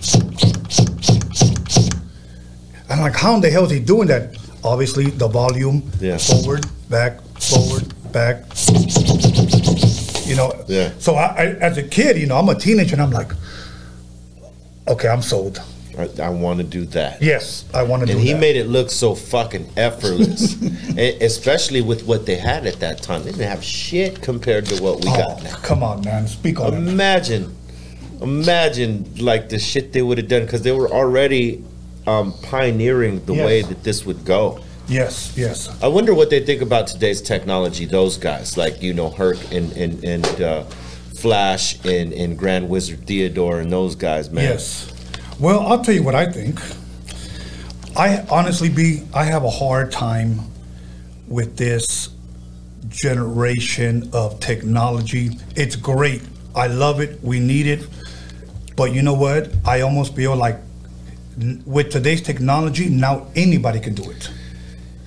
I'm like, how in the hell is he doing that? Obviously, the volume, Yeah. forward, back, forward, back. You know, Yeah. so I, I, as a kid, you know, I'm a teenager and I'm like, okay, I'm sold. I, I want to do that. Yes, I want to do that. And he made it look so fucking effortless, especially with what they had at that time. They didn't have shit compared to what we oh, got now. come on, man, speak on it. Imagine, imagine like the shit they would have done because they were already um, pioneering the Yes. way that this would go. Yes, yes. I wonder what they think about today's technology. Those guys, like you know, Herc and and and uh, Flash and and Grand Wizard Theodore and those guys, man. Yes. Well, I'll tell you what I think. I honestly be I have a hard time with this generation of technology. It's great. I love it. We need it. But you know what? I almost feel like with today's technology, now anybody can do it.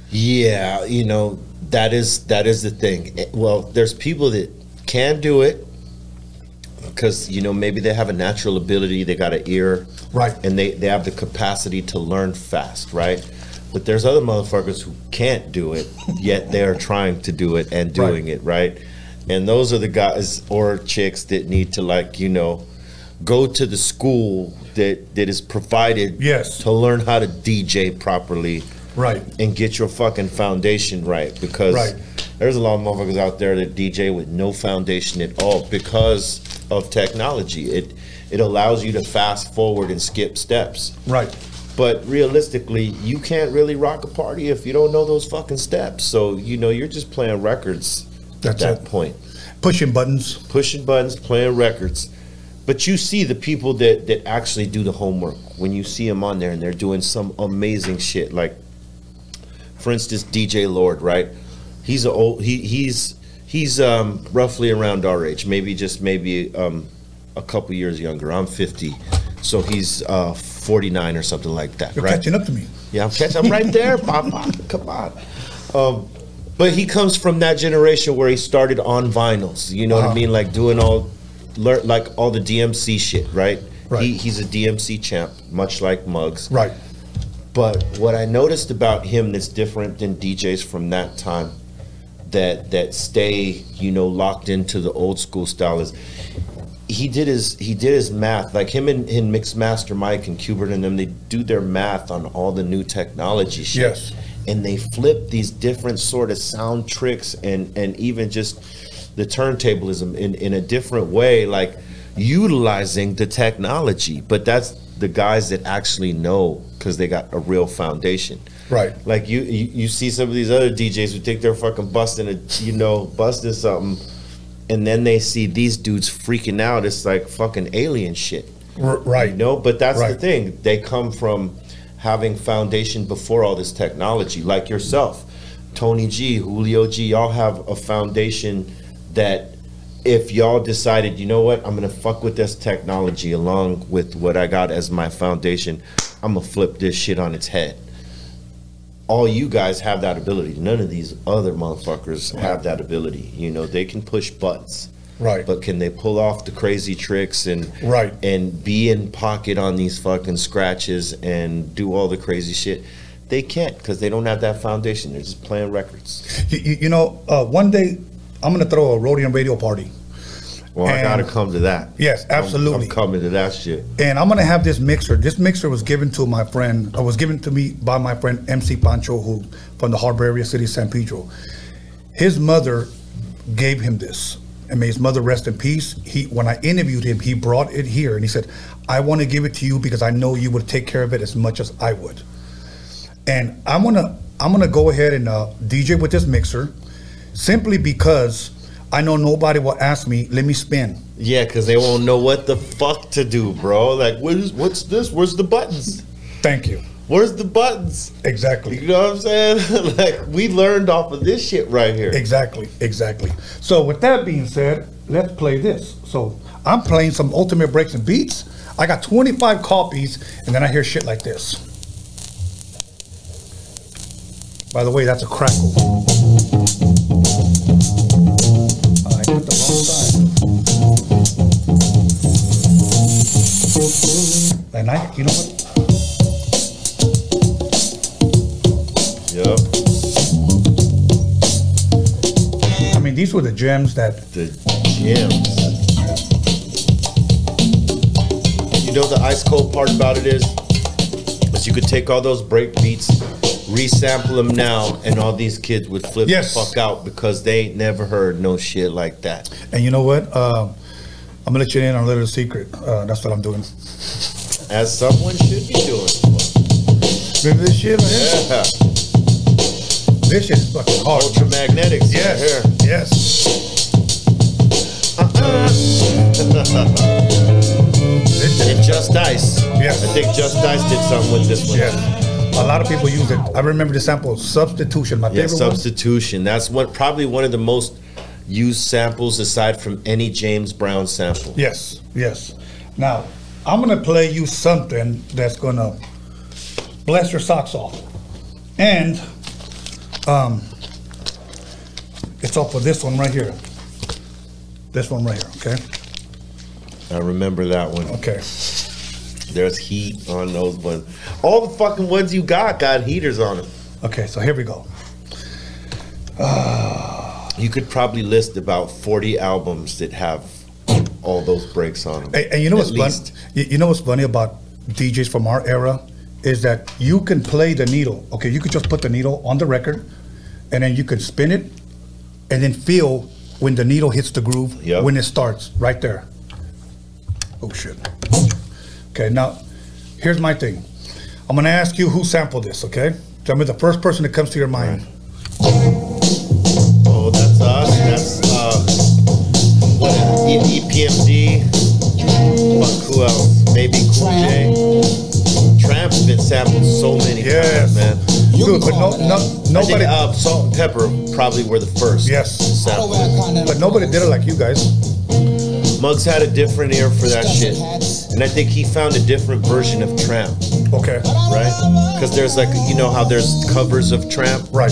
Yeah, you know that is that is the thing. Eh, Well, there's people that can do it because you know maybe they have a natural ability, they got an ear, Right. and they they have the capacity to learn fast, right? But there's other motherfuckers who can't do it, yet they are trying to do it and doing Right. it, right? And those are the guys or chicks that need to like you know go to the school that that is provided Yes. to learn how to DJ properly Right. and get your fucking foundation right because Right. there's a lot of motherfuckers out there that DJ with no foundation at all because of technology. It it allows you to fast forward and skip steps. Right. But realistically, you can't really rock a party if you don't know those fucking steps. So, you know, you're just playing records That's at that it. point. Pushing buttons. Pushing buttons, playing records. But you see the people that, that actually do the homework when you see them on there and they're doing some amazing shit. Like, for instance, DJ Lord, right? He's a old he he's he's um, roughly around our age, maybe just maybe um, a couple years younger. I'm 50, so he's uh, 49 or something like that, You're right? catching up to me. Yeah, I'm catching. I'm right there, Papa. Come on. Um, but he comes from that generation where he started on vinyls. You know what I mean? Like doing all, learn like all the DMC shit, right? Right. He, he's a DMC champ, much like Muggs. Right. But what I noticed about him that's different than DJs from that time, that that stay, you know, locked into the old school style is he did his he did his math. Like him and, and Mixmaster Mike and Qbert and them, they do their math on all the new technology shit. Yes. And they flip these different sort of sound tricks and and even just the turntablism in, in a different way, like utilizing the technology. But that's the guys that actually know because they got a real foundation. Right. Like you, you, you see some of these other DJs who think they're fucking busting a, you know, busting something, and then they see these dudes freaking out. It's like fucking alien shit. R- right. You know, but that's the thing. They come from having foundation before all this technology, like yourself, Tony G, Julio G. Y'all have a foundation that if y'all decided, you know what, I'm gonna fuck with this technology along with what I got as my foundation, I'm gonna flip this shit on its head. All you guys have that ability. None of these other motherfuckers have that ability. You know, they can push buttons. Right. But can they pull off the crazy tricks and Right. and be in pocket on these fucking scratches and do all the crazy shit? They can't because they don't have that foundation. They're just playing records. You, you, you know, uh, one day I'm gonna throw a Roadium radio party, Well, I gotta come to that. Yes, I'm- absolutely. I'm, coming to that shit. and I'm gonna have this mixer. This mixer was given to my friend. Uh, was given to me by my friend MC Pancho, who from the harbor area city, San Pedro. His mother gave him this, and may his mother rest in peace. He, when I interviewed him, he brought it here, and he said, "I want to give it to you because I know you would take care of it as much as I would." And I'm gonna I'm gonna go ahead and uh, DJ with this mixer, simply because I know nobody will ask me, "Let me spin." Yeah, because they won't know what the fuck to do, bro. Like, what is, what's this? Where's the buttons? Thank you. Where's the buttons? Exactly. You know what I'm saying? like, we learned off of this shit right here. Exactly, exactly. So with that being said, let's play this. So I'm playing some Ultimate Breaks and Beats. I got 25 copies, and then I hear shit like this. By the way, that's a crackle. Side. And I, you know what? Yep. I mean, these were the gems that The gems. You know the ice cold part about it is, is you could take all those break beats, resample them now, and all these kids would flip Yes. the fuck out because they ain't never heard no shit like that. And you know what? Um, I'm gonna let you in on a little secret. Uh, that's what I'm doing. As someone should be doing. Remember this shit right here? Yeah. This shit is fucking hard. Ultramagnetics. Yes. Right here. Yes. Uh-uh. shit. And Just Ice. Yes. I think Just Ice did something with this one. Yes. A lot of people use it. I remember the sample substitution. My Yeah, favorite one. substitution. That's what probably one of the most used samples aside from any James Brown sample. Yes, yes. Now, I'm gonna play you something that's gonna bless your socks off. And um it's off of this one right here. This one right here, okay? I remember that one. Okay. There's heat on those ones. All the fucking ones you got got heaters on them. Okay, so here we go. You could probably list about 40 albums that have all those breaks on them. And, and you know what's At fun? You, know what's funny about DJs from our era is that you can play the needle. Okay, you could just put the needle on the record, and then you can spin it, and then feel when the needle hits the groove Yep. when it starts right there. Oh shit. Okay, now here's my thing. I'm gonna ask you who sampled this. Okay, tell me the first person that comes to your mind. Oh, that's us. That's EPMD. Fuck, who else? Maybe Cool J. Tramp's been sampled so many Yes. times, man. Dude, but no, no, I think nobody. uh, Salt-N-Pepa probably were the first. Yes. sample. But nobody did it like you guys. Muggs had a different ear for that shit, and I think he found a different version of Tramp, Okay. right? Because there's like you know how there's covers of Tramp, Right.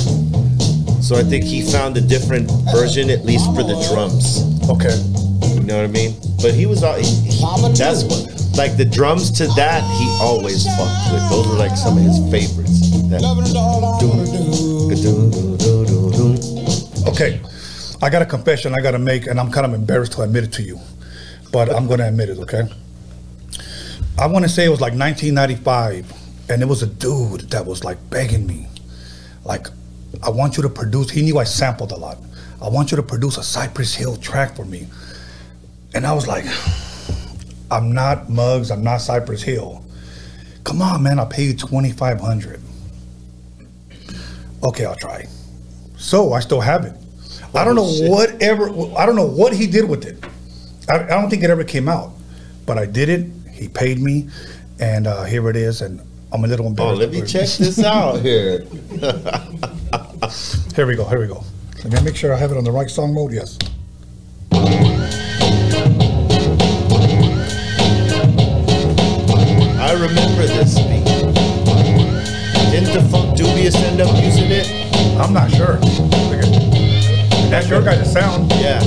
so I think he found a different version at least for the drums. Okay. You know what I mean? But he was all he, he- that's what like the drums to that he always fucked with. Those were like some of his favorites. That, Okay, I got a confession I got to make, and I'm kind of embarrassed to admit it to you, but I'm going to admit it. Okay. I want to say it was like 1995, and it was a dude that was like begging me, like, I want you to produce. He knew I sampled a lot. I want you to produce a Cypress Hill track for me, and I was like, I'm not Muggs. I'm not Cypress Hill. Come on, man. I'll pay you 2,500. Okay, I'll try. So I still have it. I don't know Oh, shit. whatever. I don't know what he did with it. I, I don't think it ever came out, but I did it. He paid me, and uh, here it is. And I'm a little embarrassed. oh, embarrassed. let me check this out here. Here we go. Here we go. Let me make sure I have it on the right song mode. Yes. I remember this beat. Didn't the Funkdoobiest end up using it? I'm not sure. That's your guys' sound. Yeah.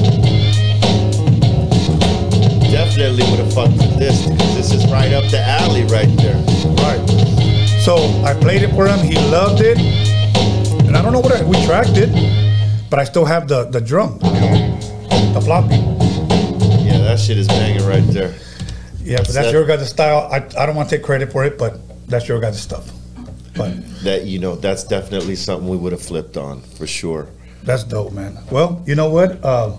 Definitely would have fucked with this because this is right up the alley right there. Right. So I played it for him. He loved it, and I don't know what I, we tracked it, but I still have the the drum, you know, the floppy. Yeah, that shit is banging right there. Yeah, but that's that- your guys' style. I, I don't want to take credit for it, but that's your guys' stuff. But That you know, that's definitely something we would have flipped on for sure. that's dope, man. Well, you know what? Uh,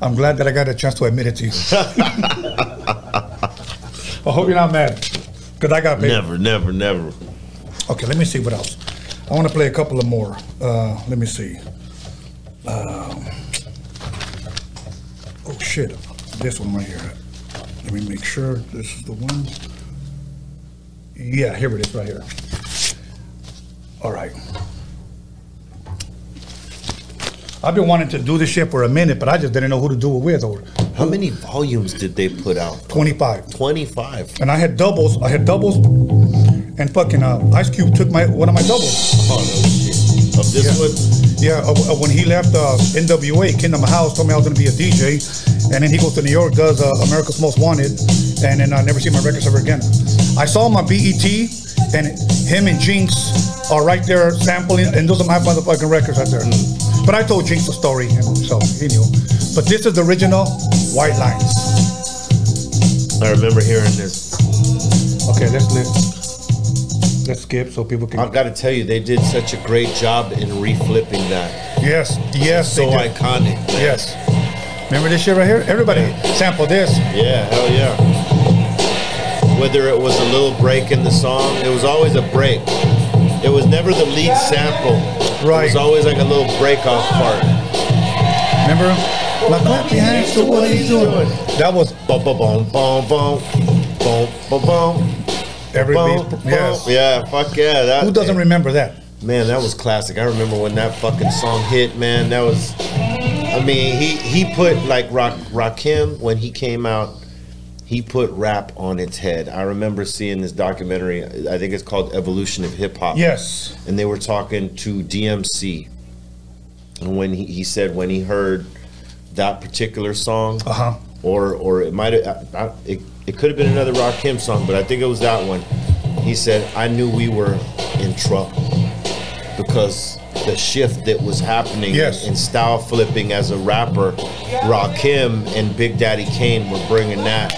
I'm glad that I got a chance to admit it to you. I hope you're not mad, because I got paid. Never, never, never. Okay, let me see what else. I want to play a couple of more. Uh, let me see. Um, oh shit, this one right here. Let me make sure this is the one. Yeah, here it is, right here. All right. I've been wanting to do this shit for a minute, but I just didn't know who to do it with. Or How many volumes did they put out? 25, 25. and I had doubles. I had doubles, and fucking uh, Ice Cube took my one of my doubles. Oh, no shit. Of this Yeah. one? Yeah, uh, uh, when he left uh, NWA, Kingdom House told me I was going to be a DJ, and then he goes to New York, does uh, America's Most Wanted, and then I never see my records ever again. I saw on BET, and him and Jinx are right there sampling, and those are my motherfucking records right there. But I told Jinx the story, and so he knew. But this is the original White Lines. I remember hearing this. Okay, let's let's let's skip so people can. I've got to tell you, they did such a great job in reflipping that. yes, yes, So they did. iconic. man. Yes. Remember this shit right here? Everybody sample this. Yeah, hell yeah. Whether it was a little break in the song, it was always a break. It was never the lead sample. Right. It was always like a little break off part. Remember? Now clap your hands to what he's doing. That was Boom, boom, boom, boom, boom, boom, boom, boom. Every Boom, beat, yes. Yeah, fuck yeah. That, Who doesn't remember that? Man, that was classic. I remember when that fucking song hit, man. That was I mean, he he put like Rock Rakim when he came out, he put rap on its head. I remember seeing this documentary, I think it's called Evolution of Hip Hop. Yes. And they were talking to DMC. And when he, he said when he heard that particular song, Uh huh. Or or it might have it, it could have been another Rakim song, but I think it was that one. He said, "I knew we were in trouble because the shift that was happening Yes. in style flipping as a rapper, Rakim and Big Daddy Kane were bringing that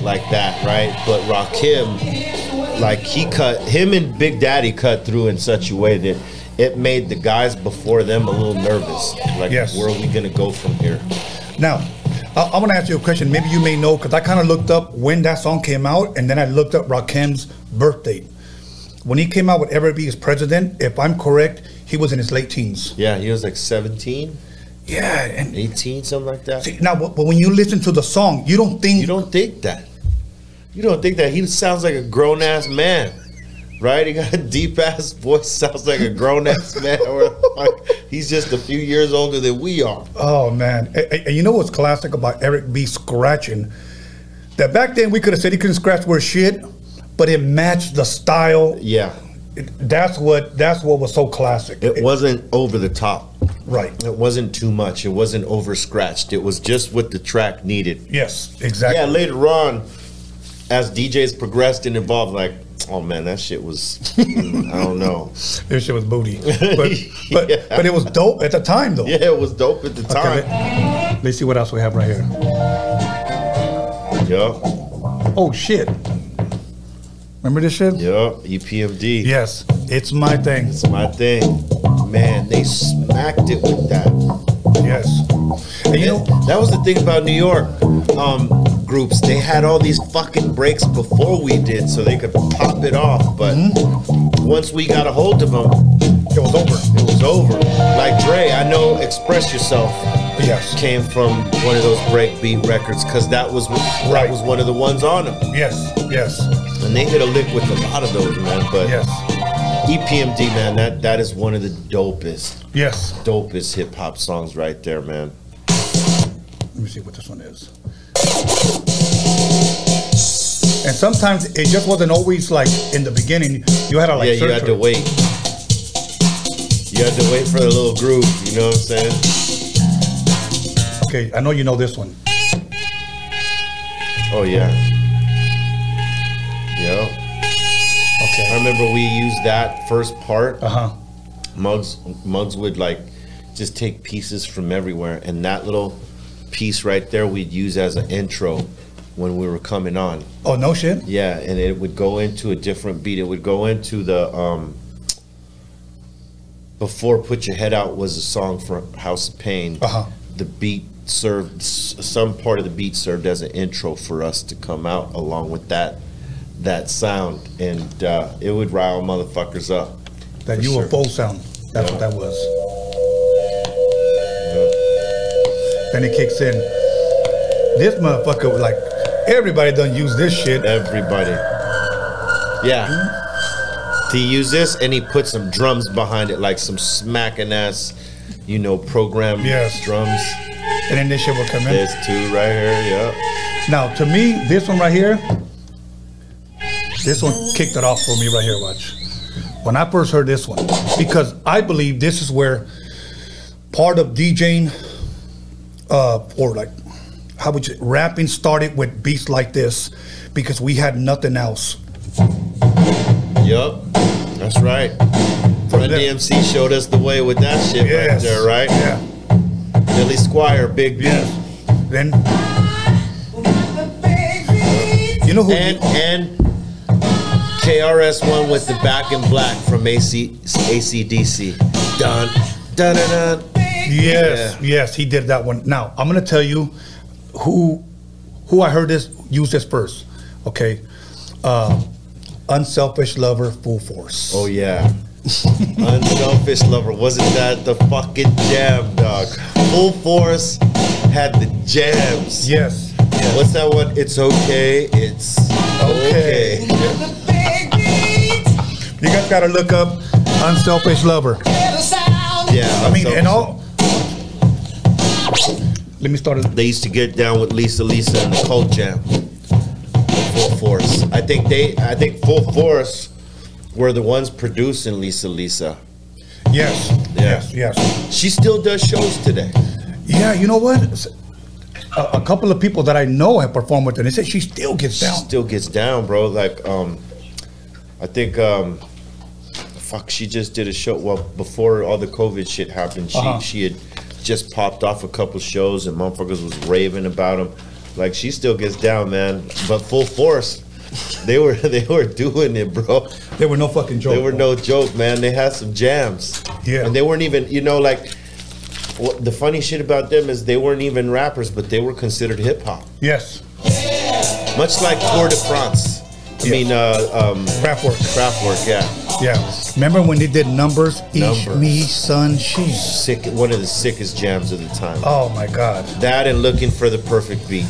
like that, right? But Rakim, like he cut him and Big Daddy cut through in such a way that." It made the guys before them a little nervous. Like, Yes. where are we gonna go from here? Now, I, I want to ask you a question. Maybe you may know because I kind of looked up when that song came out, and then I looked up Rakim's birth date. When he came out with "Eric B. Is President," if I'm correct, he was in his late teens. Yeah, he was like 17, Yeah, and 18, something like that. see, now, but, but when you listen to the song, you don't think You don't think that. You don't think that. He sounds like a grown ass man, right? He got a deep ass voice, sounds like a grown ass man. Or like he's just a few years older than we are. Oh man, and, and- you know what's classic about Eric B scratching? That back then we could have said he couldn't scratch worth shit, but it matched the style. Yeah, It- that's what that's what was so classic. it wasn't over the top. right. It wasn't too much. It wasn't over scratched. It was just what the track needed. Yes, exactly. Yeah, later on, as DJs progressed and evolved, like, oh man, that shit was, mm, I don't know. This shit was booty, but but, Yeah. but it was dope at the time though. Yeah, it was dope at the Okay, time. let, us see what else we have right here. Yeah, Oh shit! Remember this shit? yeah, EPMD. Yes, it's my thing. It's my thing. Man, they smacked it with that. Yes, and you know, that was the thing about New York um, groups. They had all these fucking breaks before we did, so they could pop it off. But Mm-hmm. once we got a hold of them, it was over. it was over. Like Dre, I know "Express Yourself" Yes, came from one of those breakbeat records because that was that Right. was one of the ones on them, yes, yes, and they hit a lick with a lot of those, man. But yes, EPMD, man, that that is one of the dopest, yes. dopest hip hop songs right there, man. Let me see what this one is. And sometimes it just wasn't always like in the beginning. You had to like yeah, you had to it. wait. You had to wait for the little groove. You know what I'm saying? Okay, I know you know this one. Oh yeah. Yeah. I remember we used that first part. Uh huh. Muggs Muggs would like just take pieces from everywhere, and that little piece right there we'd use as an intro when we were coming on. Oh no shit. Yeah, and it would go into a different beat. It would go into the um before "Put Your Head Out" was a song for House of Pain. Uh huh. The beat served some part of the beat served as an intro for us to come out along with that that sound, and uh, it would rile motherfuckers up. That For UFO sure. sound. That's Yeah. what that was. Then it kicks in. This motherfucker was like everybody done use this shit. Everybody, yeah. To use this, and he put some drums behind it, like some smacking ass, you know, program Yes. drums. And then this shit will come in. This two right here. Yeah. Now, to me, this one right here, this one kicked it off for me right here. Watch. When I first heard this one, because I believe this is where part of DJing, uh, or like, how would you, rapping started with beats like this, because we had nothing else. Yup, that's right. Run DMC showed us the way with that shit right there, right? Yeah. Billy Squier, Big B. Yes. Then, you know who? And and KRS One with the back in black from AC ACDC. Dun dun dun dun. Yes, yes, he did that one. Now I'm gonna tell you who who I heard this use this first. Okay, uh, unselfish lover, full force. Oh yeah. Unselfish lover, wasn't that the fucking jam, dog? Full Force had the jams. Yes, What's that one? It's okay. It's Okay. okay. You guys gotta look up Unselfish Lover. Yeah, I mean, and all. Let me start. They used to get down with Lisa Lisa and the Cult Jam. Full Force. I think they. I think Full Force were the ones producing Lisa Lisa. Yes. Yeah. Yes. Yes. She still does shows today. Yeah. You know what? A, a couple of people that I know have performed with her. They said she still gets She down. still gets down, bro. Like, um, I think, um, fuck, she just did a show. Well, before all the COVID shit happened, she Uh-huh. she had just popped off a couple shows and motherfuckers was raving about them. Like, she still gets down, man. But full force, they were they were doing it, bro. They were no fucking joke. They were no joke, man. They had some jams. Yeah. And they weren't even, you know, like. The funny shit about them is they weren't even rappers, but they were considered hip hop. Yes. Much like Tour de France. I Yeah. mean, uh, um, Kraftwerk. Kraftwerk, yeah. Yeah. Remember when they did numbers? Each Numbers. me, son, she. Sick, one of the sickest jams of the time. Oh my God. That and looking for the perfect beat.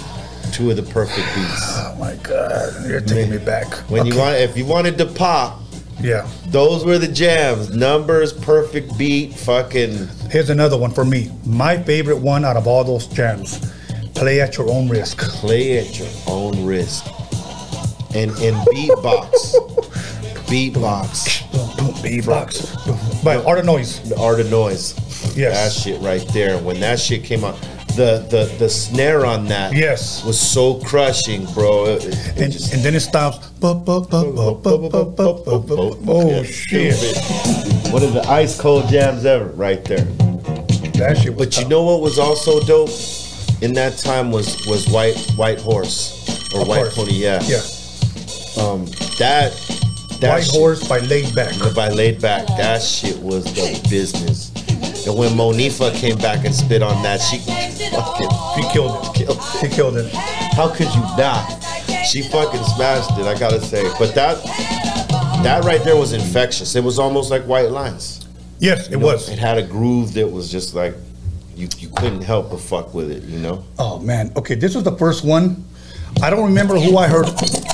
Two of the perfect beats. Oh my God. You're taking me back. When you Okay. want, if you wanted to pop, Yeah. those were the jams. Numbers, perfect beat, fucking. Here's another one for me. My favorite one out of all those jams. Play at your own risk. Play at your own risk. And and beatbox, Beatbox. Beatbox. by Art of Noise. The Art of Noise. Yes. That shit right there. When that shit came out, the the the snare on that yes was so crushing, bro. It, it and, just, and, then it stops. Oh, oh shit! One of the ice cold jams ever, right there. That shit. but tough. you know what was also dope in that time was was white white horse or of white course. pony. Yeah. Yeah. Um, that that White shit- Horse by Laid Back. by laid back, that shit was the business. And when Monifa came back and spit on that, she fucking He killed it. killed He killed it. How could you not? She fucking smashed it, I gotta say. But that that right there was infectious. It was almost like white lines. Yes, it You know, was. It had a groove that was just like you you couldn't help but fuck with it, you know? Oh man. Okay, this was the first one. I don't remember who I heard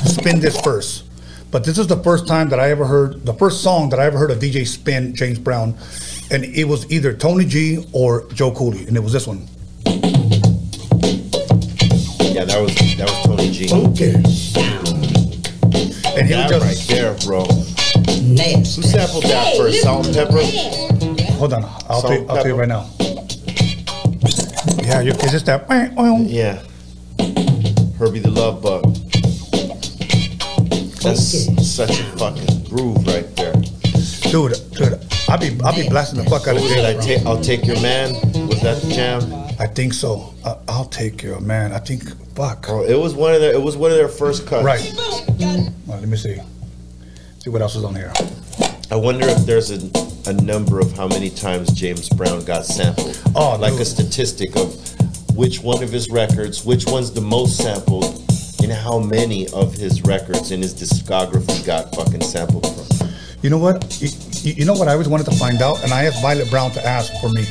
spin this first, but this is the first time that I ever heard the first song that I ever heard a DJ spin James Brown, and it was either Tony G or Joe Cooley, and it was this one. Yeah, that was that was Tony G. Okay. And he That was right there, bro. Who sampled that first? Salt and pepper? hold on. I'll Salt, tell you, I'll tell you right now. Yeah, you, it's just that. Yeah. Hurby the Luv Bug. That's such a fucking groove right there. Dude, dude, I'll be I'll be blasting the fuck out of it? I take, I'll take your man. Was that the jam? I think so. I, I'll take your man. I think fuck. Oh, it was one of their. It was one of their first cuts. Right. Well, let me see. See what else is on here. I wonder if there's a, a number of how many times James Brown got sampled. Oh, like a statistic of which one of his records, which one's the most sampled, and how many of his records in his discography got fucking sampled from. You know what? You, you know what I always wanted to find out, and I asked Violet Brown to ask for me.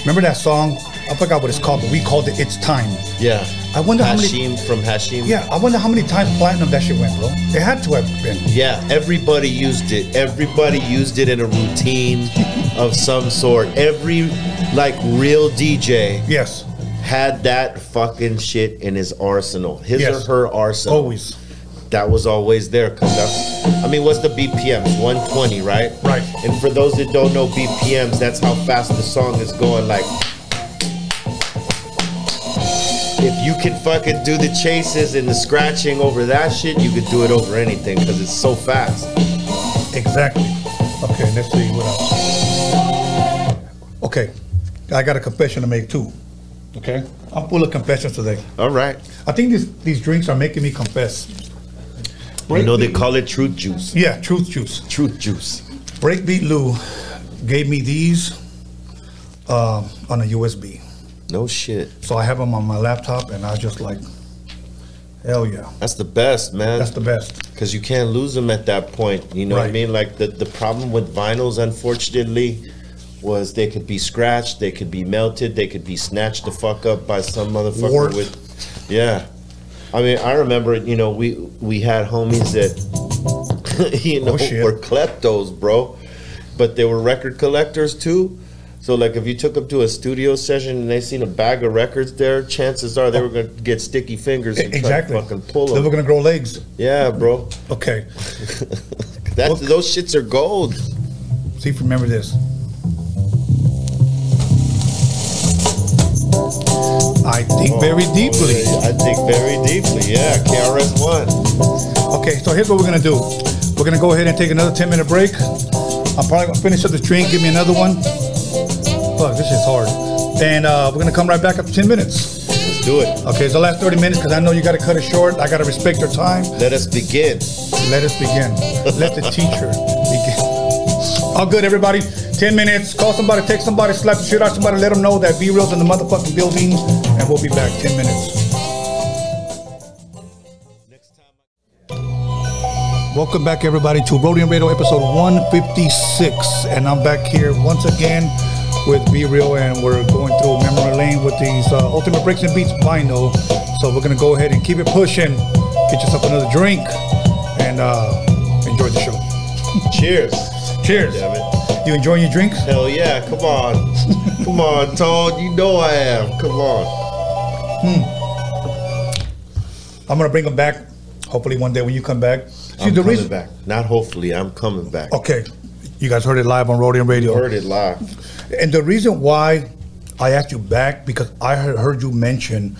Remember that song? I forgot what it's called, but we called it "It's Time." Yeah. I wonder how many- Hashim from Hashim. Yeah, I wonder how many times platinum that shit went, bro. It had to have been. Yeah, everybody used it. Everybody used it in a routine of some sort. Every like real DJ Yes, had that fucking shit in his arsenal. His Yes. or her arsenal. always. That was always there because that's I mean, what's the BPMs? 120, right? Right. And for those that don't know BPMs, that's how fast the song is going like if you can fucking do the chases and the scratching over that shit, you could do it over anything because it's so fast. Exactly. Okay, let's see what else. Okay, I got a confession to make too. Okay, I'm full of confessions today. All right. I think these these drinks are making me confess. You know they call it truth juice. Yeah, truth juice. Truth juice. Breakbeat Lou gave me these um, on a USB. No shit. So I have them on my laptop, and I just like, hell yeah, That's the best, man. that's the best. because you can't lose them at that point. You know what I mean? Like the the problem with vinyls, unfortunately, was they could be scratched, they could be melted, they could be snatched the fuck up by some motherfucker with. Yeah, I mean, I remember. You know, we we had homies that you oh, know, Oh, were kleptos, bro. But they were record collectors too. So like if you took them to a studio session and they seen a bag of records there, chances are they were gonna get sticky fingers and exactly. try to fucking pull them. They were gonna grow legs. Yeah, bro. Okay. That those shits are gold. See if you remember this. I think very deeply. I think very deeply. Yeah, KRS One. Okay, so here's what we're gonna do. We're gonna go ahead and take another 10 minute break. I'm probably gonna finish up the drink, give me another one. Fuck, this is hard. And uh, we're gonna come right back up 10 minutes. Let's do it. Okay, it's the last 30 minutes because I know you gotta cut it short. I gotta respect your time. Let us begin. Let us begin. Let the teacher begin. All good, everybody. 10 minutes. Call somebody, take somebody, slap the shit out somebody, let them know that B-Real's in the motherfucking building, and we'll be back. 10 minutes. Welcome back, everybody, to Roadium Radio episode 156. And I'm back here once again with B Real, and we're going through memory lane with these uh, Ultimate Breaks and Beats vinyl. So we're going to go ahead and keep it pushing. Get yourself another drink and uh, enjoy the show. Cheers. Cheers. You enjoying your drinks? Hell yeah, come on. come on, Tone. You know I am. Come on. Hmm. I'm gonna bring them back. Hopefully one day when you come back. See I'm the coming reason. back. Not hopefully, I'm coming back. Okay, you guys heard it live on Roadium Radio. Heard it live. And the reason why I asked you back because I heard you mention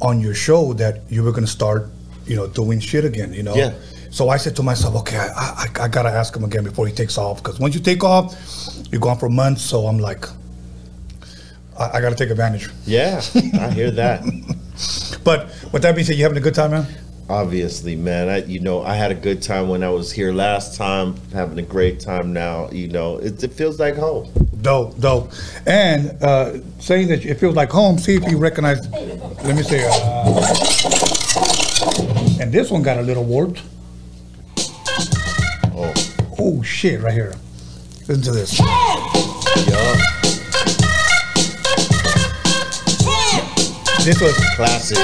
on your show that you were gonna start, you know, doing shit again. You know. Yeah. So I said to myself, okay, I, I, I gotta ask him again before he takes off because once you take off, you're gone for months. So I'm like, I, I gotta take advantage. Yeah, I hear that. But with that being said, you having a good time, man? Obviously, man. I, you know, I had a good time when I was here last time. Having a great time now. You know, it, it feels like home. Dope, dope. And uh, saying that it feels like home, see if you recognize, let me see. uh, and this one got a little warped. Oh, shit, right here. Listen to this. yeah, This was classic.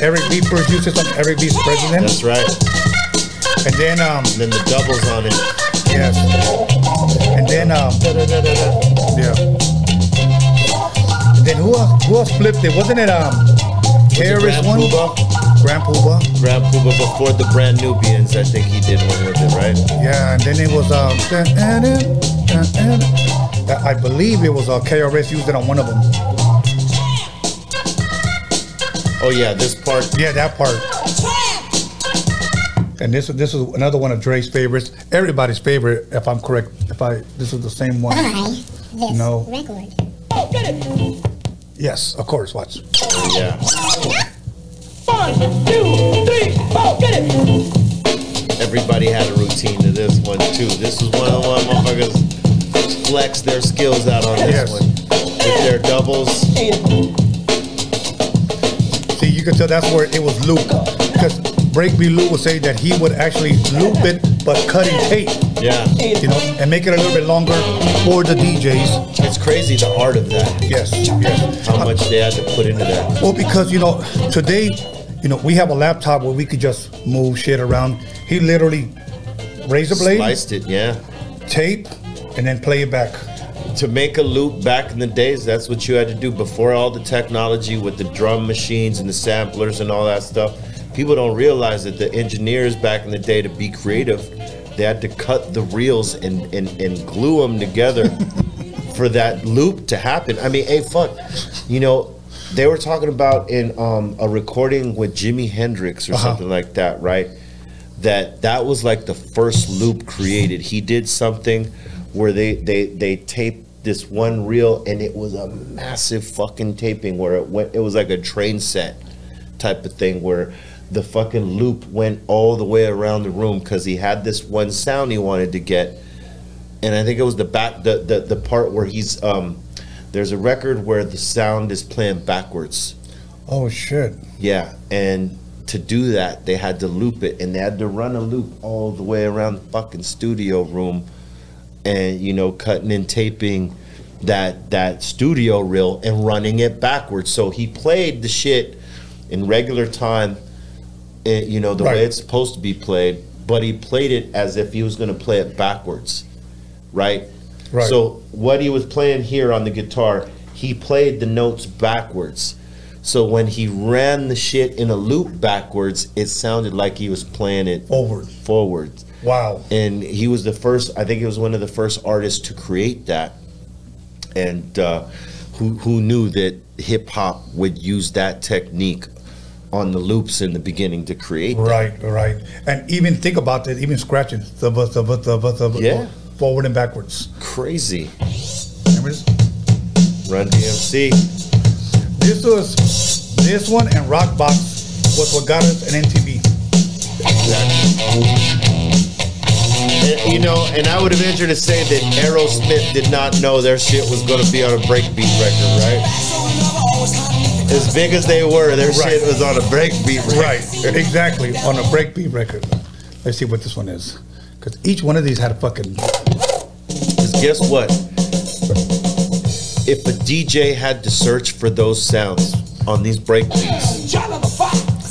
Eric B. first used this on Eric B. Is President. That's right. And then, um, And then the doubles on it. yes. And then, um, yeah. And then who else, who else flipped it? Wasn't it, um, Harris Grand one? Puba? Grand Puba. Grand Puba before the Brand Nubians. I think he did one with it, right? Yeah, and then it was um. I believe it was uh, KRS used it on one of them. Oh yeah, this part. Yeah, that part. And this this is another one of Dre's favorites, everybody's favorite, if I'm correct. If I this is the same one. Buy this No. record. Yes, of course. Watch. Yeah. One, two, three, four, get it. Everybody had a routine to this one too. This was one of the one motherfuckers flex their skills out on this Yes. one with their doubles. See, you can tell that's where it was loop because Break Me Lou would say that he would actually loop it, but cutting tape, Yeah, you know, and make it a little bit longer for the DJs. it's crazy the art of that. Yes, yes. How much they had to put into that. Well, because you know, today, you know, we have a laptop where we could just move shit around. He literally razor blade, Sliced it, yeah. tape, and then play it back. To make a loop back in the days, that's what you had to do before all the technology with the drum machines and the samplers and all that stuff. People don't realize that the engineers back in the day to be creative, they had to cut the reels and, and, and glue them together for that loop to happen. I mean, hey, fuck, you know, they were talking about in um, a recording with Jimi Hendrix or Uh-huh. something like that, right? That that was like the first loop created. He did something where they they they taped this one reel and it was a massive fucking taping where it went. It was like a train set type of thing where the fucking loop went all the way around the room because he had this one sound he wanted to get and I think it was the back the the, the part where he's um there's a record where the sound is playing backwards. Oh shit! Yeah, and to do that they had to loop it and they had to run a loop all the way around the fucking studio room and you know cutting and taping that that studio reel and running it backwards. So he played the shit in regular time, eh, you know the Right. way it's supposed to be played, but he played it as if he was going to play it backwards, right? Right. So what he was playing here on the guitar, he played the notes backwards. So when he ran the shit in a loop backwards, it sounded like he was playing it Forward. forward. Wow. And he was the first. I think he was one of the first artists to create that, and uh, who who knew that hip hop would use that technique on the loops in the beginning to create. that. Right, right. And even think about that, even scratching. The, the, the, the, the, the, Yeah. Forward and backwards. Crazy. Remember? Run DMC. This was, this one and Rockbox was what got us an MTV. And, you know, and I would have ventured to say that Aerosmith did not know their shit was going to be on a breakbeat record, right? As big as they were, their Right. shit was on a breakbeat record. Right, exactly. On a breakbeat record. Let's see what this one is. Because each one of these had a fucking. Guess what? If a DJ had to search for those sounds on these breakbeats,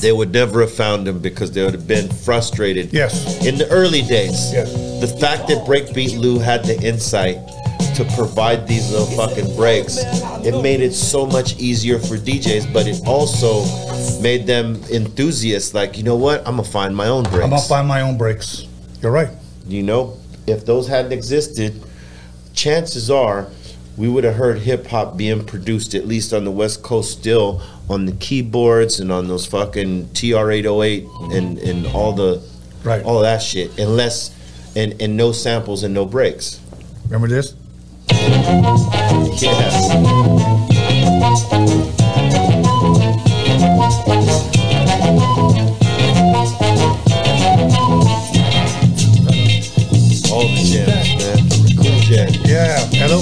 they would never have found them because they would have been frustrated. Yes. In the early days, Yes. the fact that Breakbeat Lou had the insight to provide these little fucking breaks, it made it so much easier for DJs, but it also made them enthusiasts. Like, you know what? I'm gonna find my own breaks. I'm gonna find my own breaks. You're right. You know, if those hadn't existed, chances are we would have heard hip hop being produced at least on the West Coast still on the keyboards and on those fucking TR-808 and and all the Right. all that shit, unless and and no samples and no breaks. Remember this? Yeah.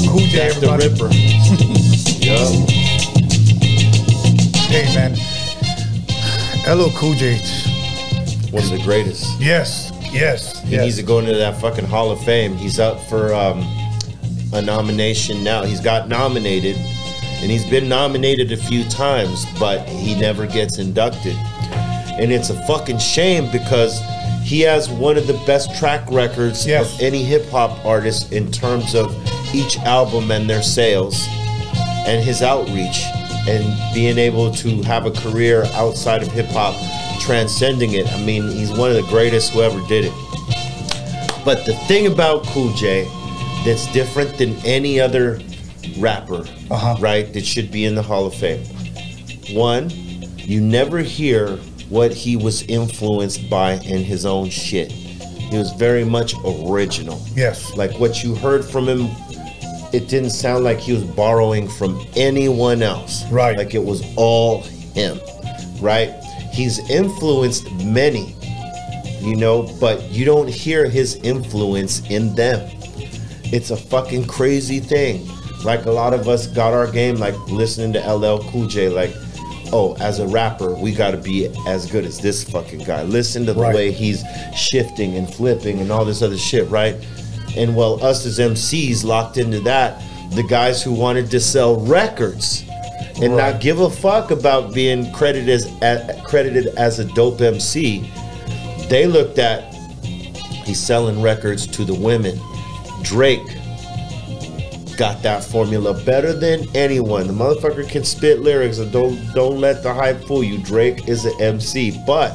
Yeah. LL Cool J, Jack the everybody. Ripper. yup. Hey, man. LL Cool J. One of the greatest. Yes, yes, He yes. needs to go into that fucking Hall of Fame. He's up for um, a nomination now. He's got nominated, and he's been nominated a few times, but he never gets inducted. And it's a fucking shame because he has one of the best track records Yes. of any hip hop artist in terms of each album and their sales and his outreach and being able to have a career outside of hip hop, transcending it. I mean, he's one of the greatest who ever did it. But the thing about Cool J that's different than any other rapper, Uh-huh. right, that should be in the Hall of Fame. One, you never hear what he was influenced by in his own shit. He was very much original. Yes. Like what you heard from him, it didn't sound like he was borrowing from anyone else. Right. Like it was all him. Right? He's influenced many, you know, but you don't hear his influence in them. It's a fucking crazy thing. Like a lot of us got our game like listening to LL Cool J, like, oh, as a rapper, we gotta be as good as this fucking guy. Listen to the Right. way he's shifting and flipping and all this other shit, right? And while us as MCs locked into that, the guys who wanted to sell records and Right. not give a fuck about being credited as, a credited as a dope MC, they looked at he's selling records to the women. Drake got that formula better than anyone. The motherfucker can spit lyrics and don't don't let the hype fool you. Drake is an MC, but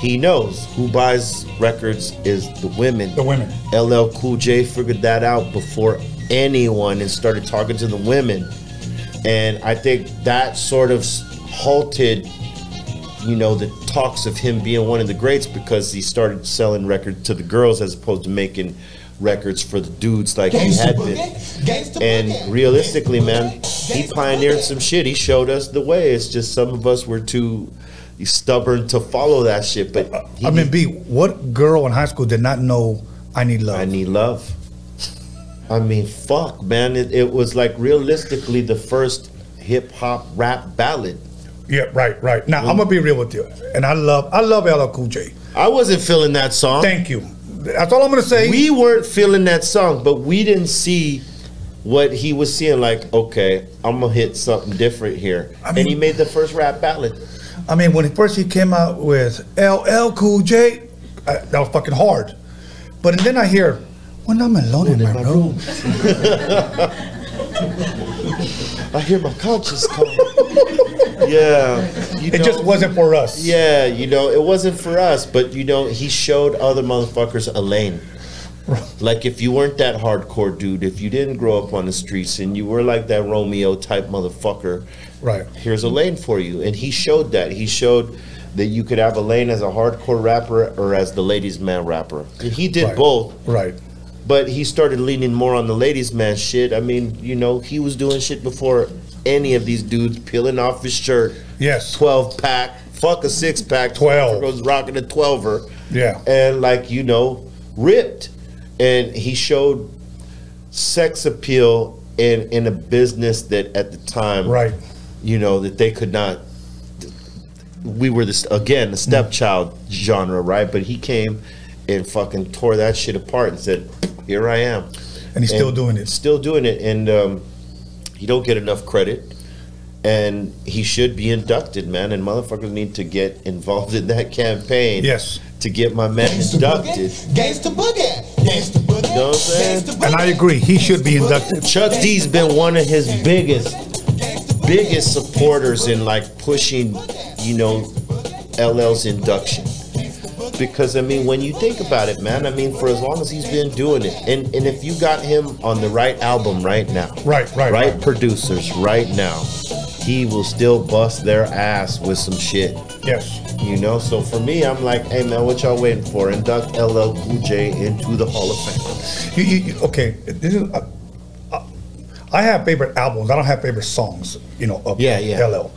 he knows who buys records is the women. The women. LL Cool J figured that out before anyone and started talking to the women. And I think that sort of halted, you know, the talks of him being one of the greats because he started selling records to the girls as opposed to making records for the dudes like he had been. And realistically, man, he pioneered some shit. He showed us the way. It's just some of us were too stubborn to follow that shit. But uh, he I mean, B, what girl in high school did not know I need love? I need love. I mean, fuck, man. It, it was like realistically the first hip hop rap ballad. yeah, right, right. Now I'm gonna be real with you, and I love, I love LL Cool J. I wasn't feeling that song. Thank you. That's all I'm gonna say. we weren't feeling that song, but we didn't see what he was seeing. Like, okay, I'm gonna hit something different here, I and he made the first rap ballad. I mean, when he first he came out with LL Cool J, I, that was fucking hard. But and then I hear, when I'm alone in my, room, I hear my conscience call. yeah, you it know, just wasn't for us. Yeah, you know, it wasn't for us, but you know, he showed other motherfuckers a lane. Like if you weren't that hardcore dude, if you didn't grow up on the streets and you were like that Romeo type motherfucker, Right. here's a lane for you. And he showed that. He showed that you could have a lane as a hardcore rapper or as the ladies man rapper. And he did Right. both, Right. but he started leaning more on the ladies man shit. I mean, you know, he was doing shit before any of these dudes peeling off his shirt. Yes. 12 pack, fuck a six pack. 12. was rocking a 12er. Yeah. And like, you know, ripped. And he showed sex appeal in in a business that at the time Right. you know that they could not we were this again the stepchild genre right but he came and fucking tore that shit apart and said here i am And he's still doing it. still doing it and um he don't get enough credit and he should be inducted man and motherfuckers need to get involved in that campaign Yes. to get my man inducted Gangsta boogie. Gangsta boogie. You know what I'm saying? Gangsta And I agree. He should be inducted. Chuck D's been one of his biggest, biggest supporters in like pushing, you know, LL's induction. Because I mean, when you think about it, man, I mean, for as long as he's been doing it, and and if you got him on the right album right now, Right, right, right, right. producers right now, he will still bust their ass with some shit. Yes. You know, so for me, I'm like, hey man, what y'all waiting for? Induct LL Cool J into the Hall of Fame. You, you, okay. This is. Uh, uh, I have favorite albums. I don't have favorite songs. You know. Of Yeah, yeah. LL.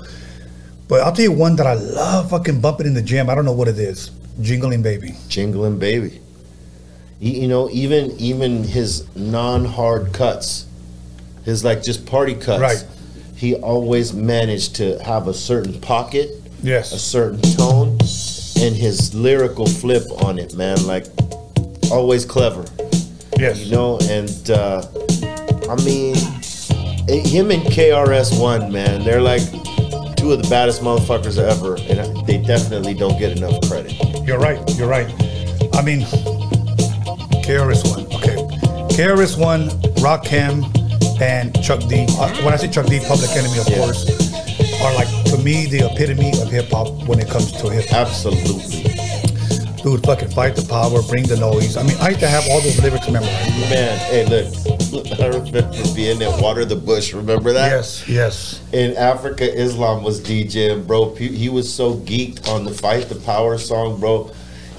But I'll tell you one that I love fucking bumping in the gym. I don't know what it is. Jingling Baby. Jingling baby. You, know, even even his non-hard cuts, his like just party cuts. Right. He always managed to have a certain pocket, Yes. a certain tone, and his lyrical flip on it, man. Like always clever, Yes. you know. And uh, I mean, him and KRS One, man, they're like two of the baddest motherfuckers ever, and they definitely don't get enough credit. You're right. You're right. I mean, KRS One. Okay. KRS One, Rakim, and Chuck D. Uh, when I say Chuck D, Public Enemy, of Yeah. course, are like to me the epitome of hip hop when it comes to hip hop. Absolutely. Dude, fucking fight the power, bring the noise. I mean, I used to have all those lyrics memorized. Man, hey, look, I remember being at Water the Bush. Remember that? Yes, yes. In Afrika Islam was DJing, bro. He was so geeked on the Fight the Power song, bro.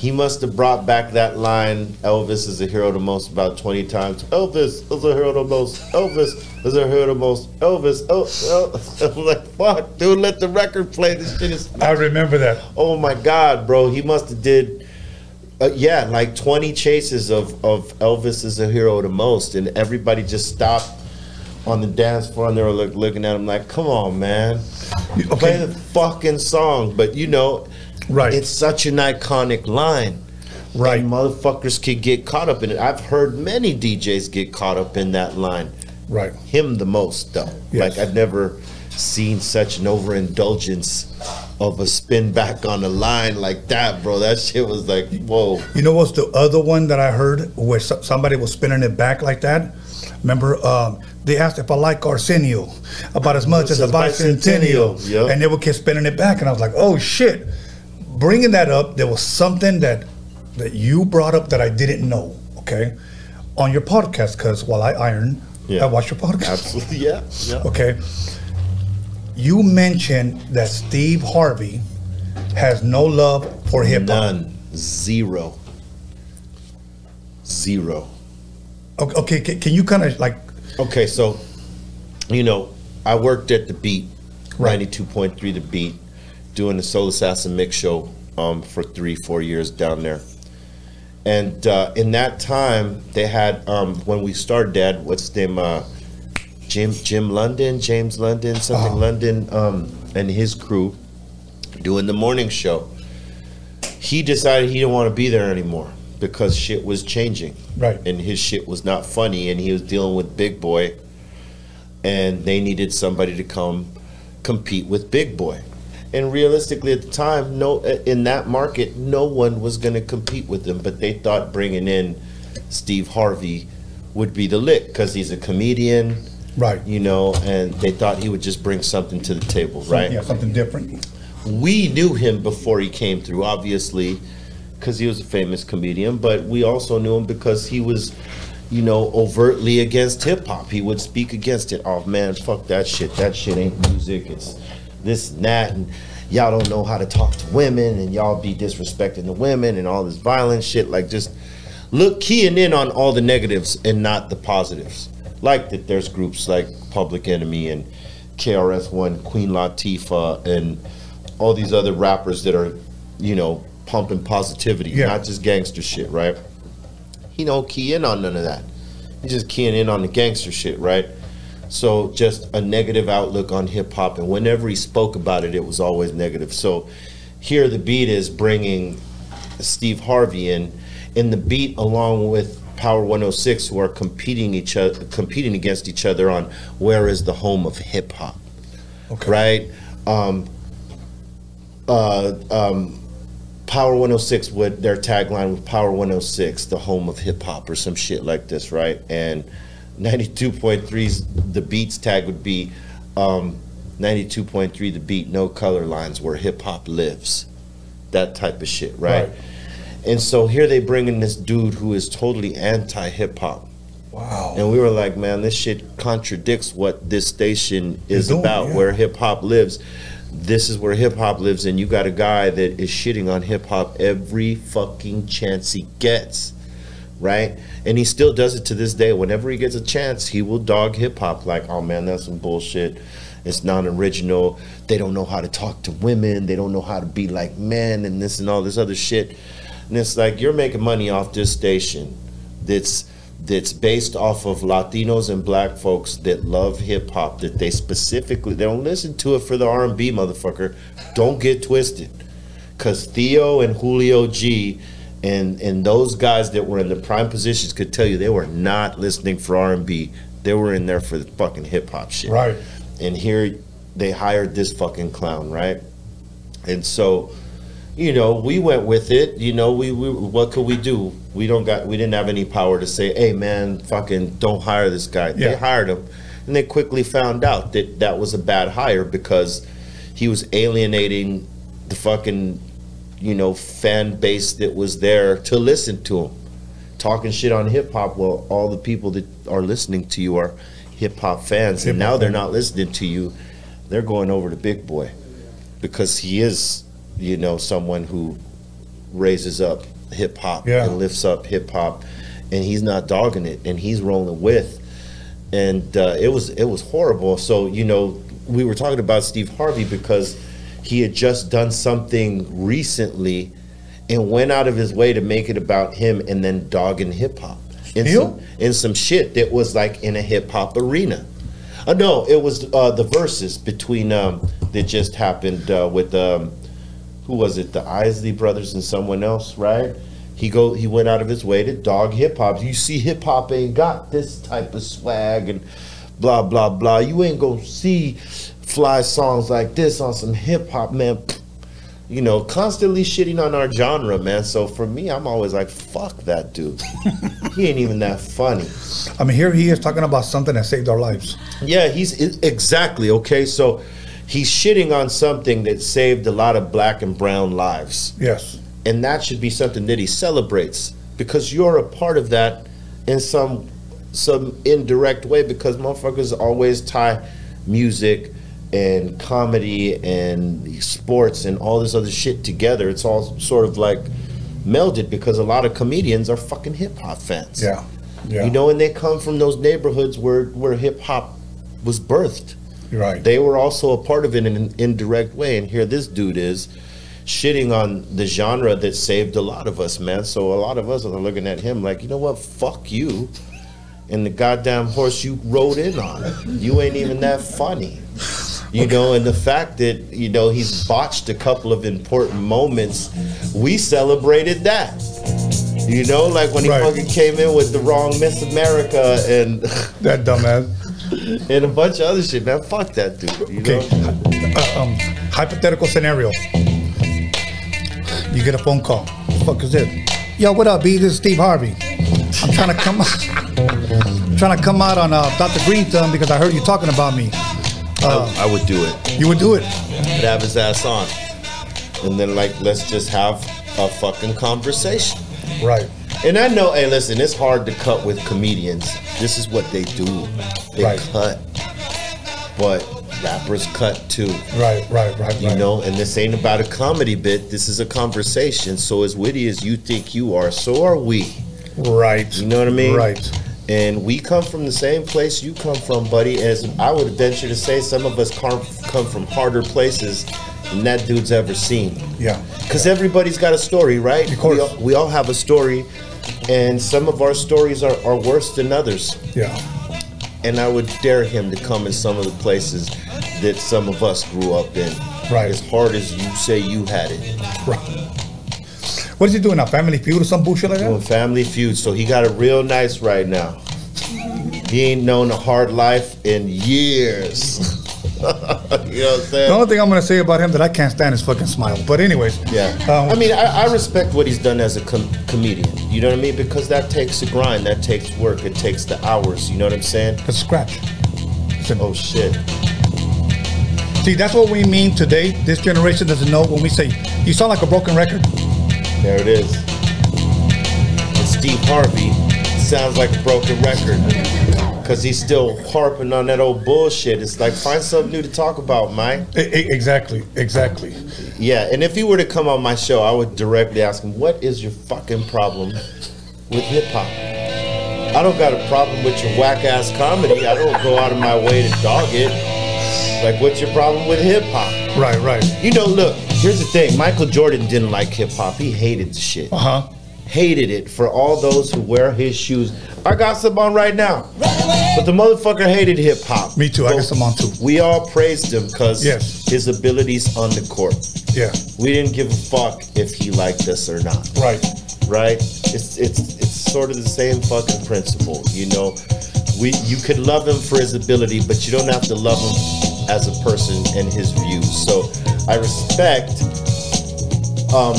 He must have brought back that line, Elvis is a hero the most, about 20 times. Elvis is a hero the most. Elvis is a hero the most. Elvis, oh, oh. I'm like, fuck, dude, let the record play. This shit is I remember that. Oh my God, bro! He must have did, uh, yeah, like twenty chases of of Elvis is a hero the most, and everybody just stopped on the dance floor and they were look, looking at him like, "Come on, man, play the fucking song." But you know, Right. It's such an iconic line. Right. And motherfuckers could get caught up in it. I've heard many DJs get caught up in that line. Right. Him the most, though. Yes. Like I've never seen such an overindulgence of a spin back on the line like that, bro. That shit was like, whoa. You know what's the other one that I heard where somebody was spinning it back like that? Remember, um, they asked if I like Arsenio about as much as a bicentennial, Bicentennial, yep. and they would keep spinning it back, and I was like, oh shit! Bringing that up, there was something that that you brought up that I didn't know. Okay, on your podcast, because while I iron, Yeah. I watch your podcast. Absolutely, yeah. yeah. Okay, you mentioned that Steve Harvey has no love for hip hop. None. Zero. Zero. Okay, okay, can, you kind of like Okay, so, you know, I worked at the Beat, Right. 92.3 The Beat, doing the Soul Assassin Mix Show um, for three, four years down there. And uh, in that time, they had, um, when we started, Dad, what's his name? Uh, Jim, Jim London, James London, something Oh. London, um, and his crew doing the morning show. He decided he didn't want to be there anymore because shit was changing right? and his shit was not funny and he was dealing with big boy and they needed somebody to come compete with big boy And realistically, at the time, no, in that market, no one was going to compete with him. But they thought bringing in Steve Harvey would be the lick because he's a comedian, Right. you know, and they thought he would just bring something to the table, right? Yeah, something different. we knew him before he came through, obviously, because he was a famous comedian. But we also knew him because he was, you know, overtly against hip hop. He would speak against it. Oh man, fuck that shit. That shit ain't music. It's this and that, and y'all don't know how to talk to women, and y'all be disrespecting the women and all this violent shit. Like just look keying in on all the negatives and not the positives. Like that, there's groups like Public Enemy and KRS One, Queen Latifah, and all these other rappers that are, you know, pumping positivity, Yeah. not just gangster shit, right? He don't key in on none of that. He's just keying in on the gangster shit, right? So just a negative outlook on hip hop, and whenever he spoke about it, it was always negative. So here the beat is bringing Steve Harvey in, in the beat along with Power 106, who are competing each other, competing against each other on where is the home of hip hop, Okay. right? Um, uh, um, Power 106 would their tagline with Power 106, the home of hip hop, or some shit like this, right? And 92.3's the beats tag would be um, 92.3 the beat, no color lines, where hip hop lives, that type of shit, right? Right. And so here they bring in this dude who is totally anti hip hop. Wow. And we were like, man, this shit contradicts what this station is doing, about, yeah. where hip hop lives. This is where hip hop lives, and you got a guy that is shitting on hip hop every fucking chance he gets, right? And he still does it to this day. Whenever he gets a chance, he will dog hip hop like, oh man, that's some bullshit. It's non original. They don't know how to talk to women. They don't know how to be like men, and this and all this other shit. And it's like, you're making money off this station that's that's based off of Latinos and black folks that love hip hop that they specifically they don't listen to it for the R&B motherfucker. Don't get twisted. Cuz Theo and Julio G and and those guys that were in the prime positions could tell you they were not listening for R&B. They were in there for the fucking hip hop shit. Right. And here they hired this fucking clown, right? And so you know, we went with it. You know, we, we what could we do? We don't got we didn't have any power to say, "Hey, man, fucking don't hire this guy." They hired him, and they quickly found out that that was a bad hire because he was alienating the fucking you know fan base that was there to listen to him, talking shit on hip hop. Well, all the people that are listening to you are hip hop fans, and Hip-hop now they're not listening to you. They're going over to Big Boy because he is, you know, someone who raises up hip hop Yeah. and lifts up hip hop, and he's not dogging it, and he's rolling with, and uh, it was it was horrible. So you know, we were talking about Steve Harvey because he had just done something recently, and went out of his way to make it about him, and then dogging hip hop in Still? some in some shit that was like in a hip hop arena. Uh, no, it was uh, the verses between um, that just happened uh, with um, who was it? The Isley brothers and someone else, right? He go he went out of his way to dog hip hop. You see, hip hop ain't got this type of swag and blah blah blah. You ain't gonna see fly songs like this on some hip hop, man. You know, constantly shitting on our genre, man. So for me, I'm always like, fuck that dude. he ain't even that funny. I mean, here he is talking about something that saved our lives. Yeah, he's exactly okay. So he's shitting on something that saved a lot of black and brown lives, Yes. and that should be something that he celebrates because you're a part of that in some some indirect way. Because motherfuckers always tie music and comedy and sports and all this other shit together. It's all sort of like melded because a lot of comedians are fucking hip hop fans. Yeah. Yeah. You know, and they come from those neighborhoods where where hip hop was birthed. Right. They were also a part of it in an indirect way. And here this dude is shitting on the genre that saved a lot of us, man. So a lot of us are looking at him like, you know what? Fuck you. And the goddamn horse you rode in on. You ain't even that funny. You know, and the fact that, you know, he's botched a couple of important moments, we celebrated that. You know, like when he Right. fucking came in with the wrong Miss America and That dumbass. and a bunch of other shit, man. Fuck that dude. You Okay. know? Uh, um, hypothetical scenario. You get a phone call. What the fuck is this? Yo, what up, B? This is Steve Harvey. I'm trying to come I'm trying to come out on uh, Dr. Green Thumb because I heard you talking about me. Uh, I, I would do it. You would do it. I'd have his ass on, and then like let's just have a fucking conversation. Right. And I know, hey, listen, it's hard to cut with comedians. This is what they do. They Right. cut, but rappers cut too. Right, right, right, You right. know, and this ain't about a comedy bit. This is a conversation. So as witty as you think you are, so are we. Right. You know what I mean? Right. And we come from the same place you come from, buddy. As I would venture to say, some of us come from harder places than that dude's ever seen. Yeah. Because everybody's got a story, right? Of course. We all, we all have a story, and some of our stories are, are worse than others. Yeah. And I would dare him to come in some of the places that some of us grew up in. Right. As hard as you say you had it. Right. What is he doing now? Family Feud or some bullshit like Doing that? Family Feud, so he got it real nice right now. He ain't known a hard life in years. you know what I'm The only thing I'm gonna say about him that I can't stand is fucking smile. But anyways, Yeah. Um, I mean, I, I respect what he's done as a com- comedian. You know what I mean? Because that takes a grind, that takes work, it takes the hours. You know what I'm saying? a scratch. Listen, Oh shit. See, that's what we mean today. This generation doesn't know when we say you sound like a broken record. There it is. And Steve Harvey sounds like a broken record. Cause he's still harping on that old bullshit. It's like find something new to talk about, Mike. Exactly, exactly. Yeah, and if he were to come on my show, I would directly ask him, "What is your fucking problem with hip hop?" I don't got a problem with your whack ass comedy. I don't go out of my way to dog it. Like, what's your problem with hip hop? Right, right. You know, look. Here's the thing. Michael Jordan didn't like hip hop. He hated the shit. Uh huh. Hated it for all those who wear his shoes. I got some on right now. But the motherfucker hated hip hop. Me too. I got some on too. We all praised him because Yes. his abilities on the court. Yeah. We didn't give a fuck if he liked us or not, Right. right? It's it's it's sort of the same fucking principle, you know. We you could love him for his ability, but you don't have to love him as a person and his views. So I respect um,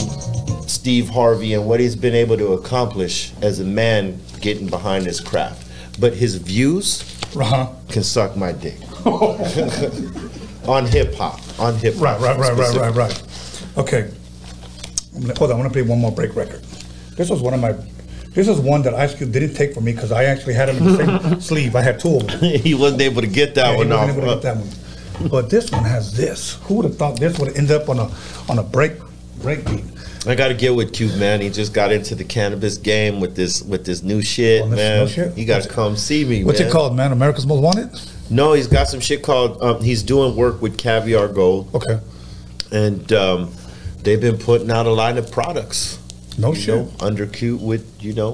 Steve Harvey and what he's been able to accomplish as a man getting behind his craft. But his views Uh huh. can suck my dick. on hip hop. On hip hop. Right, right, right, right, right, right. Okay. Gonna- Hold on. I'm gonna play one more break record. This was one of my. This is one that Ice Cube didn't take for me because I actually had it in the same sleeve. I had two of them. he wasn't able to get that Yeah, he wasn't off. able to get that one. But this one has this. Who would have thought this would end up on a on a break break beat? I got to get with Cube, man. He just got into the cannabis game with this with this new shit, Oh, man. new shit? You got to come see me, What's man. it called, man? America's Most Wanted. No, he's got some shit called. Um, he's doing work with Caviar Gold, Okay. and um, they've been putting out a line of products. No you shit. know, under cute with you know.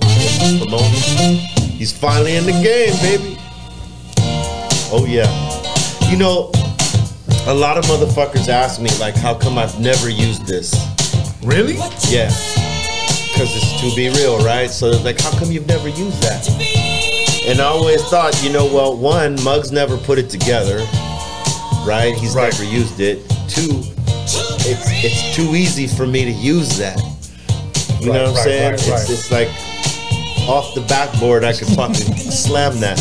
He's finally in the game, baby. Oh yeah. You know, a lot of motherfuckers ask me like, how come I've never used this? Really? Yeah. Because it's to be real, right? So like, how come you've never used that? And I always thought, you know, well, one, Muggs never put it together, right? He's Right. never used it. Two, it's it's too easy for me to use that. You Right, know what I'm right, saying? right, it's, it's like off the backboard, I could fucking slam that.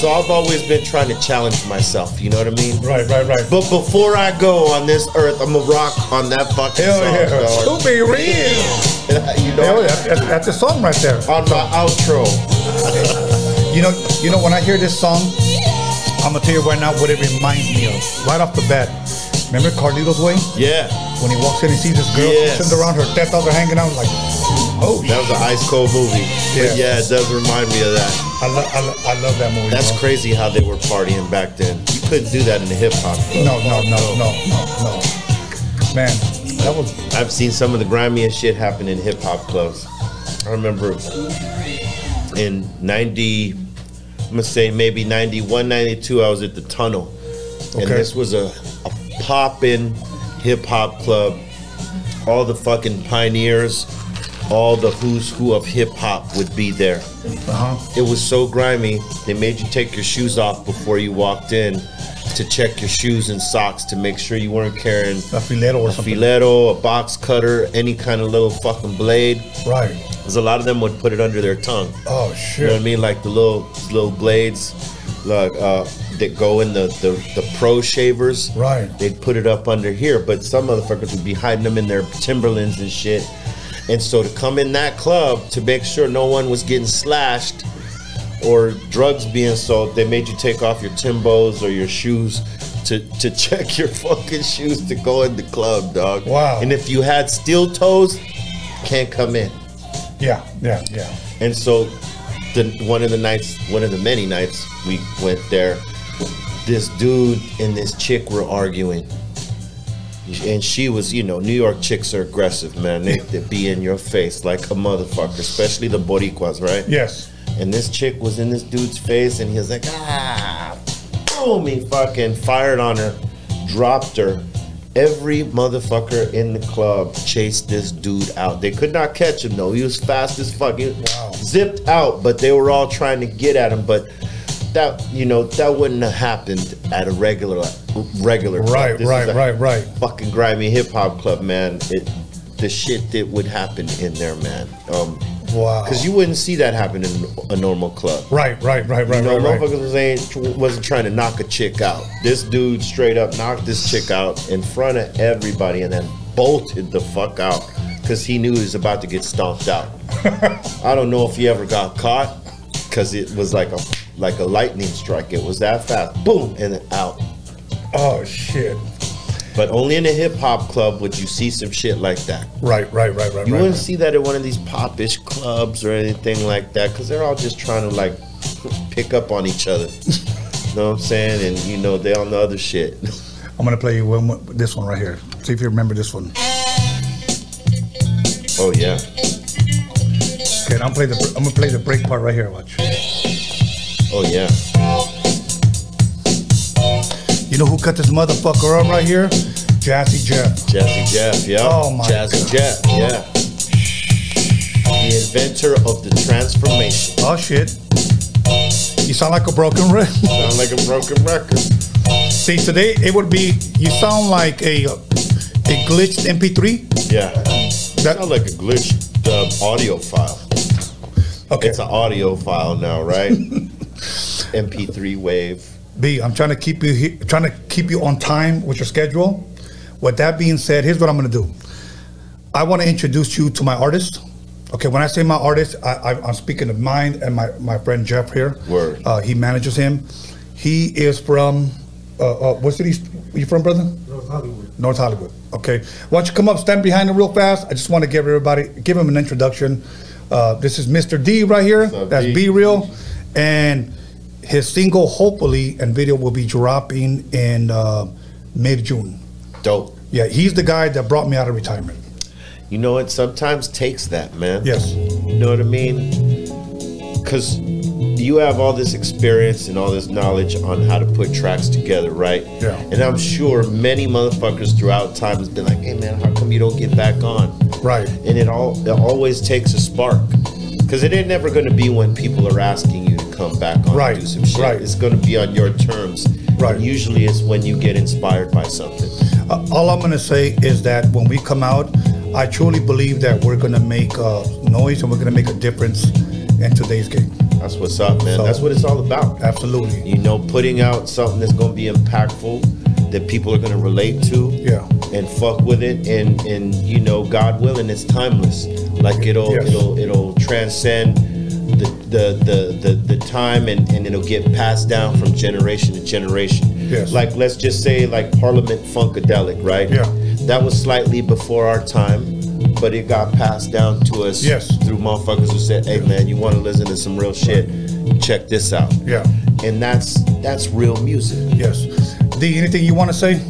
So I've always been trying to challenge myself. You know what I mean? Right, right, right. But before I go on this earth, I'm a rock on that fucking Hell song. yeah. dog. To be real. you Hell know, yeah. That's, that's a song right there. on my outro. You know, you know when I hear this song, I'm gonna tell you right now what it reminds me of. Right off the bat. Remember Carlito's Way? Yeah, When he walks in and sees this girl Yes. sitting around, her tetals are hanging out, like, oh, that was an ice cold movie. Yeah. But yeah, it does remind me of that. I, lo- I, lo- I love that movie. That's bro. crazy how they were partying back then. You couldn't do that in the hip hop club. No, no, no, no, no, no. Man, that was I've seen some of the grimiest shit happen in hip hop clubs. I remember in 90, I'm gonna say maybe 91, 92, I was at the Tunnel. And Okay. this was a, a poppin' hip hop club. All the fucking pioneers, all the who's who of hip hop would be there. uh huh. It was so grimy, they made you take your shoes off before you walked in. to check your shoes and socks to make sure you weren't carrying A fileto or a something. fileto, a box cutter, any kind of little fucking blade. Right. Because a lot of them would put it under their tongue. Oh shit. You know what I mean? Like the little little blades, like uh, that go in the, the the pro shavers. Right. They'd put it up under here, but some motherfuckers would be hiding them in their Timberlands and shit. And so to come in that club to make sure no one was getting slashed or drugs being sold, they made you take off your Timbos or your shoes to, to check your fucking shoes to go in the club, dog. Wow. And if you had steel toes, can't come in. Yeah, yeah, yeah. And so, the one of the nights, one of the many nights we went there, this dude and this chick were arguing. And she was, you know, New York chicks are aggressive, man. They, they be in your face like a motherfucker, especially the Boricuas, right? Yes. And this chick was in this dude's face, and he was like, ah, boom, he fucking fired on her, dropped her. Every motherfucker in the club chased this dude out. They could not catch him though. He was fast as fuck. He Wow. zipped out, but they were all trying to get at him. But that, you know, that wouldn't have happened at a regular, regular. club. Right, This right, right, right. Fucking grimy hip hop club, man. It, the shit that would happen in there, man. Um, Wow. because you wouldn't see that happen in a normal club. Right, right, right, right, You know, right, motherfuckers ain't, wasn't trying to knock a chick out. This dude straight up knocked this chick out in front of everybody and then bolted the fuck out because he knew he was about to get stomped out. I don't know if he ever got caught because it was like a like a lightning strike. It was that fast, boom, and out. Oh shit. But only in a hip hop club would you see some shit like that. Right, right, right, right, You right. wouldn't right. see that at one of these popish clubs or anything like that because they're all just trying to like pick up on each other. you know what I'm saying? And you know, they on the other shit. I'm gonna play you one, one- this one right here. See if you remember this one. oh yeah. Okay, I'm play the I'm gonna play the break part right here. Watch. Oh yeah. You know who cut this motherfucker up right here? Jazzy Jeff. Jazzy Jeff, yeah. Oh, my Jazzy God. Jeff, yeah. The inventor of the transformation. Oh shit. You sound like a broken record. Sound like a broken record. See, today it would be you sound like a a glitched MP3. Yeah. That Sound like a glitched uh, audio file. Okay. It's an audio file now, right? MP3 wave. B, I'm trying to keep you he- trying to keep you on time with your schedule. With that being said, here's what I'm gonna do. I want to introduce you to my artist. Okay, when I say my artist, I, I, I'm speaking of mine and my, my friend Jeff here. Word. Uh, he manages him. He is from uh, uh, what city? Are you from, brother? North Hollywood. North Hollywood. Okay. Why don't you come up, stand behind him real fast? I just want to give everybody, give him an introduction. Uh, this is Mr. D right here. That's B-Real. and his single, hopefully, and video will be dropping in uh, mid June. Dope. Yeah, he's the guy that brought me out of retirement. You know, it sometimes takes that, man. Yes. You know what I mean? Because you have all this experience and all this knowledge on how to put tracks together, right? Yeah. And I'm sure many motherfuckers throughout time has been like, "Hey, man, how come you don't get back on?" Right. And it all it always takes a spark. Because it ain't never going to be when people are asking you to come back on Right, and do some shit. right. It's going to be on your terms. Right. And usually it's when you get inspired by something. Uh, all I'm gonna say is that when we come out, I truly believe that we're gonna make uh, noise and we're gonna make a difference in today's game. That's what's up, man. So- That's what it's all about. Absolutely. you know, putting out something that's gonna be impactful that people are gonna relate to. Yeah. And fuck with it, and and you know, God willing, it's timeless. Like it'll Yes. it'll it'll transcend the the the the, the time, and and it'll get passed down from generation to generation. Yes. Like let's just say like Parliament Funkadelic, right? Yeah. That was slightly before our time. But it got passed down to us Yes. through motherfuckers who said, "Hey man, you want to listen to some real shit? Check this out." Yeah. and that's that's real music. Yes. D, anything you want to say?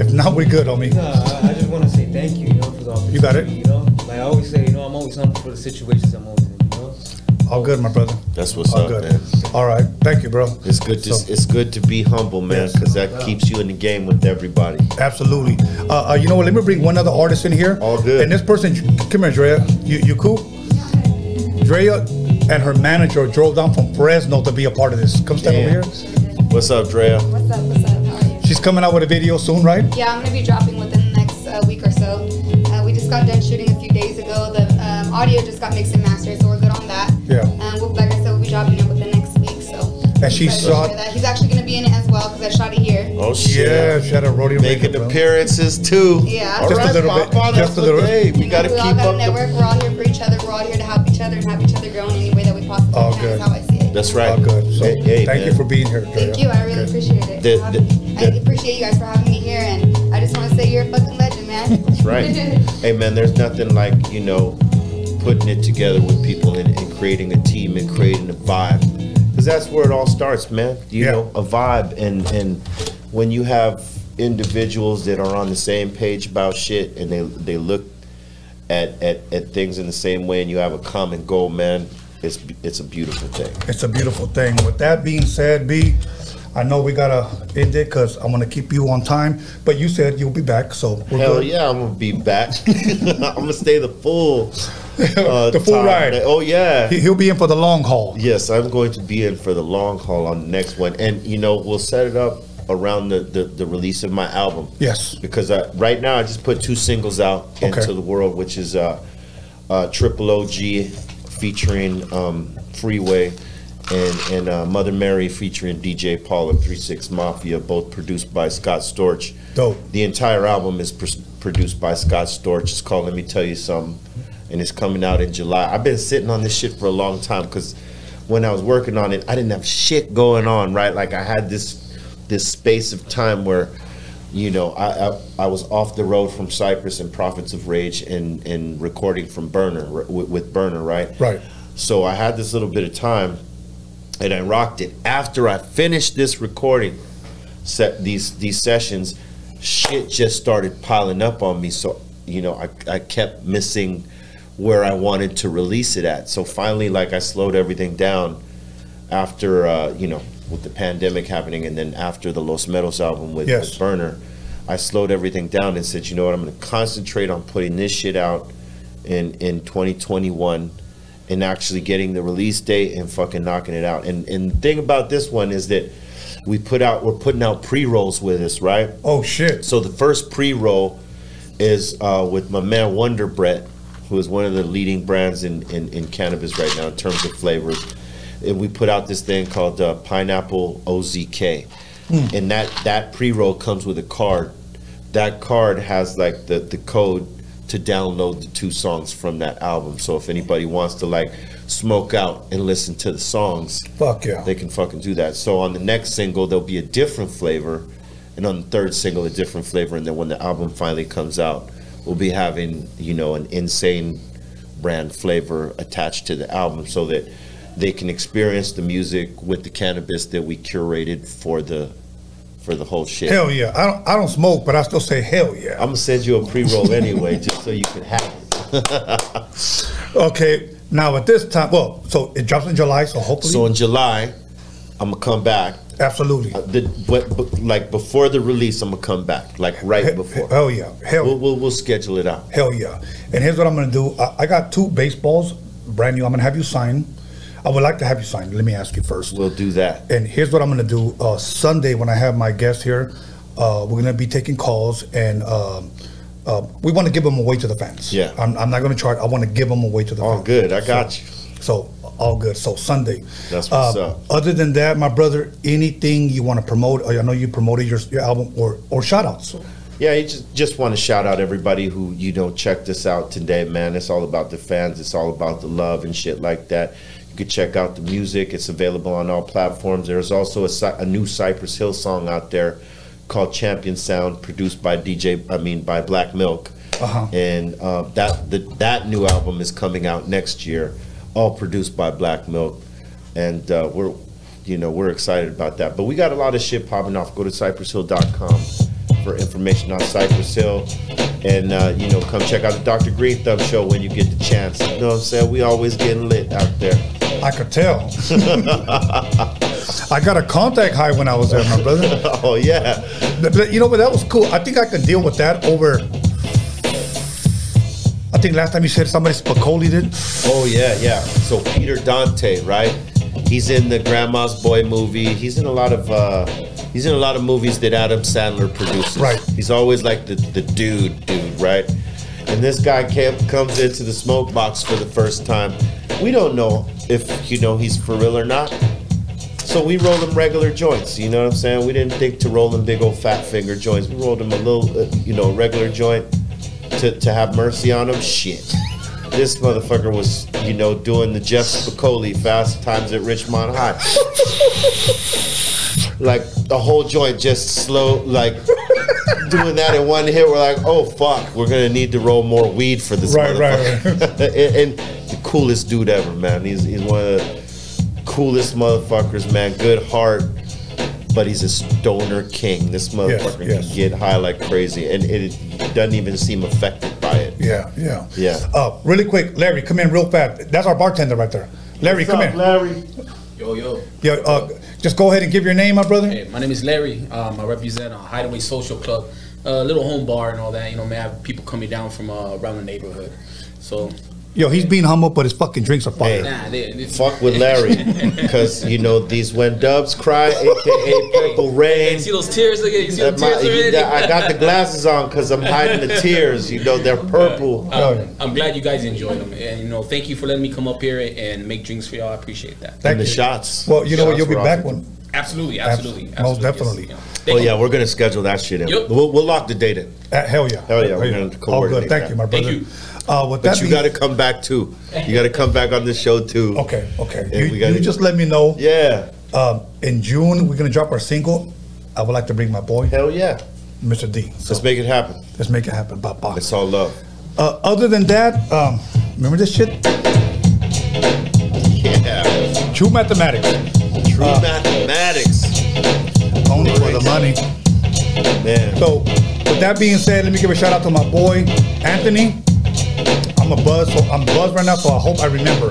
If not, we're good, homie. No, I, I just want to say thank you, you know, for the opportunity. You got it. You know, like I always say, you know, I'm always humble for the situations I'm always in. You know, All good, my brother. That's what's All up, good. man. All right. Thank you, bro. It's good to So- it's good to be humble, man, Yes. because that keeps you in the game with everybody. Absolutely. Uh, uh, you know what? Let me bring one other artist in here. All good. And this person, come here, Drea. You, you cool? Drea, and her manager drove down from Fresno to be a part of this. Come stand Damn. over here. What's up, Drea? What's up? What's up? How are you? She's coming out with a video soon, right? Yeah, I'm gonna be dropping within the next uh, week or so. Uh, we just got done shooting a few days ago. The um, audio just got mixed and mastered, so we're good on that. Yeah. Um, and we'll, like I said, we'll be dropping it within next week. So. And she excited to shot- that. He's actually gonna be in it as well because I shot it here. Oh shit! Yeah, she had a rodeo Making radio, appearances too. Yeah. All Just a little bit, Papa, just a little- what- Hey, we gotta we all keep got up. a The, network. We're all here for each other. We're all here to help each other and have each other grow in any way that we possibly Oh, can. good. That's how I see it. that's right. Oh, good. So, Hey, hey, thank man. you for being here, Drea. Thank you. I really Good. appreciate it. The- for the- I appreciate you guys for having me here, and I just want to say you're a fucking legend, man. That's right. hey man, there's nothing like you know putting it together with people and, and creating a team and creating a vibe, because that's where it all starts, man. You Yeah. know, a vibe, and and when you have individuals that are on the same page about shit and they they look at at, at things in the same way, and you have a common goal, man. It's it's a beautiful thing. It's a beautiful thing. With that being said, B, I know we gotta end it because I'm gonna keep you on time. But you said you'll be back, so Hell good. yeah, I'm gonna be back. I'm gonna stay the full The full time. ride. Oh yeah. He, he'll be in for the long haul. Yes, I'm going to be in for the long haul on the next one, and you know we'll set it up around the the, the release of my album Yes. because uh, right now I just put two singles out into the world, which is uh, uh, Triple OG featuring um, Freeway and and uh, Mother Mary featuring DJ Paul of Three Six Mafia, both produced by Scott Storch. Dope. The entire album is pr- produced by Scott Storch. It's called "Let Me Tell You Something," and it's coming out in July. I've been sitting on this shit for a long time because when I was working on it, I didn't have shit going on. Right, like I had this this space of time where you know, I, I I was off the road from Cypress and Prophets of Rage and and recording from Berner with, with Berner, right? Right. So I had this little bit of time, and I rocked it. After I finished this recording, set these these sessions, shit just started piling up on me. So you know, I I kept missing where I wanted to release it at. So finally, like I slowed everything down after uh, you know with the pandemic happening, and then after the Los Memos album with, Yes. with Berner, I slowed everything down and said, you know what, I'm going to concentrate on putting this shit out in in 2021 and actually getting the release date and fucking knocking it out. And and the thing about this one is that we put out we're putting out pre rolls with us, right? Oh shit. So the first pre roll is uh, with my man Wonderbrett, who is one of the leading brands in, in, in cannabis right now in terms of flavors. And we put out this thing called uh, Pineapple OZK, and that that pre roll comes with a card. That card has like the the code to download the two songs from that album. So if anybody wants to like smoke out and listen to the songs, Fuck yeah. they can fucking do that. So on the next single, there'll be a different flavor, and on the third single, a different flavor, and then when the album finally comes out, we'll be having you know an insane brand flavor attached to the album, so that they can experience the music with the cannabis that we curated for the for the whole shit. Hell yeah. I don't I don't smoke, but I still say hell yeah. I'm gonna send you a pre-roll anyway, just so you can have it. Okay. Now at this time, well, so it drops in July, so hopefully, so in July, I'm gonna come back. Absolutely. The, but, but like before the release, I'm gonna come back, like right before. Hell yeah. Hell We'll, we'll, we'll schedule it out. Hell yeah. And here's what I'm gonna do. I, I got two baseballs, brand new. I'm gonna have you sign. I would like to have you sign. Let me ask you first. We'll do that. And here's what I'm gonna do. Uh, Sunday when I have my guest here, uh, we're gonna be taking calls and um, uh, we want to give them away to the fans. Yeah. I'm, I'm not gonna charge. I want to give them away to the All fans. good. I got you. So all good. So Sunday. That's what's Uh, up. Other than that, my brother, anything you want to promote? I know you promoted your, your album or or shout outs. Yeah, I just just want to shout out everybody who you know checked us out today, man. It's all about the fans. It's all about the love and shit like that. You can check out the music. It's available on all platforms. There's also a, a new Cypress Hill song out there called Champion Sound, produced by DJ. I mean by Black Milk. Uh-huh. And uh, that the, that new album is coming out next year, all produced by Black Milk, and uh, we're you know we're excited about that. But we got a lot of shit popping off. Go to cypresshill.com for information on Cypress Hill, and uh, you know come check out the Dr. Green Thumb show when you get the chance. You know what I'm saying? We always getting lit out there. I could tell. I got a contact high when I was there, my brother. oh yeah, But- You know, but that was cool. I think I could deal with that over. I think last time you said somebody Spicoli did. Oh yeah, yeah. So Peter Dante, right? He's in the Grandma's Boy movie. He's in a lot of uh he's in a lot of movies that Adam Sandler produces. Right. He's always like the the dude, dude, right? And this guy came, comes into the smoke box for the first time. We don't know if you know he's for real or not. So we rolled him regular joints. You know what I'm saying? We didn't think to roll him big old fat finger joints. We rolled him a little, uh, you know, regular joint to, to have mercy on him. Shit. This motherfucker was, you know, doing the Jeff Spicoli Fast Times at Richmond High. like the whole joint just slow, like doing that in one hit. We're like, oh fuck, we're gonna need to roll more weed for this Right, right, motherfucker. and, and the coolest dude ever, man. He's he's one of the coolest motherfuckers, man. Good heart. But he's a stoner king. This motherfucker yes. can get high like crazy, and it doesn't even seem affected by it. Yeah, yeah. Yeah. Uh, really quick, Larry, come in real fast. That's our bartender right there. Larry, What's come up, in. Larry? Yo, yo. Yeah, uh, just go ahead and give your name, my brother. Hey, my name is Larry. Um, I represent uh, Hideaway Social Club, a little home bar and all that. You know, man, I have people coming down from uh, around the neighborhood. So, Yo, he's being humble, but his fucking drinks are fire. nah, they, they, Fuck with Larry, because you know these when dubs cry, aka Purple Rain. You see those tears? Look at you see That the my- tears already? I got the glasses on because I'm hiding the tears. You know they're purple. Um, I'm glad you guys enjoyed them, and you know, thank you for letting me come up here and make drinks for y'all. I appreciate that. Thank and the you. shots. Well, you know what? Shots You'll be were back awesome. when. Absolutely, Abs- absolutely, most absolutely, yes, definitely. yeah. Oh you. yeah, we're gonna schedule that shit in. Yep. We'll, we'll lock the date in. Uh, hell yeah. Hell yeah, we're Hell gonna All good. Thank that. you, my Thank brother. you. Uh, with But that you got to come back too. You got to come back on the show too. Okay, okay. You, you just let me know. Yeah. Um, in June, we're gonna drop our single. I would like to bring my boy, Hell yeah. Mr. D. So Let's make it happen. let's make it happen. Bye bye. It's all love. Uh, other than that, um, remember this shit? Yeah. True mathematics. True Uh, mathematics. Only for the money. Man. So, with that being said, let me give a shout out to my boy Anthony. I'm a buzz, so I'm buzzed right now, so I hope I remember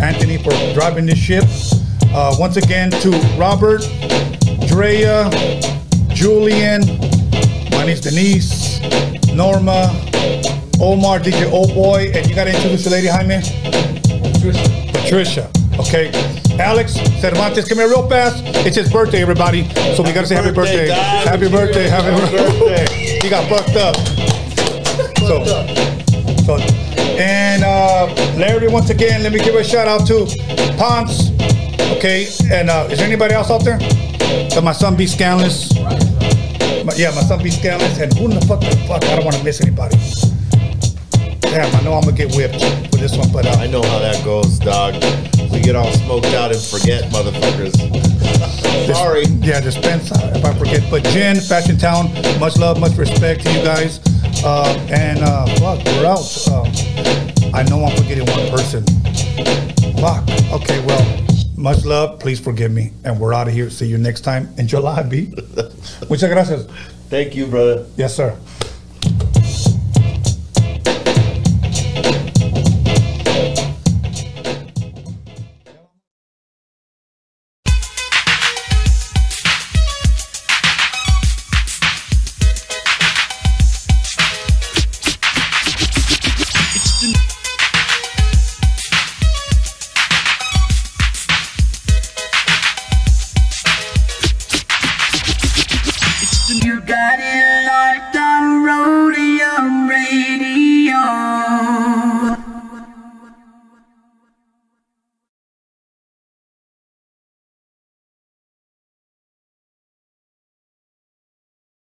Anthony for driving this ship. Uh, once again, to Robert, Drea, Julian, my niece Denise, Norma, Omar, DJ Old Boy, and you gotta introduce the lady, Jaime? Patricia. Patricia. Okay. Alex Cervantes, come here real fast. It's his birthday, everybody. So we gotta say happy birthday. birthday, Happy birthday. Happy Happy birthday. birthday. he got fucked up. So, so, and uh, Larry, once again, let me give a shout out to Ponce. Okay, and uh, is there anybody else out there? That my son be scanless. My- yeah, my son be scanless. And who in the fuck? the Fuck, I don't want to miss anybody. Damn, I know I'm gonna get whipped for this one, but uh, I know how that goes, dog. We get all smoked out and forget, motherfuckers. Sorry. Yeah, dispense uh, if I forget. But Jen, Fashion Town, much love, much respect to you guys. Uh, and uh, fuck, we're out. Um, I know I'm forgetting one person. Fuck. Okay, well, much love. Please forgive me. And we're out of here. See you next time in July, B. Muchas gracias. Thank you, brother. Yes, sir.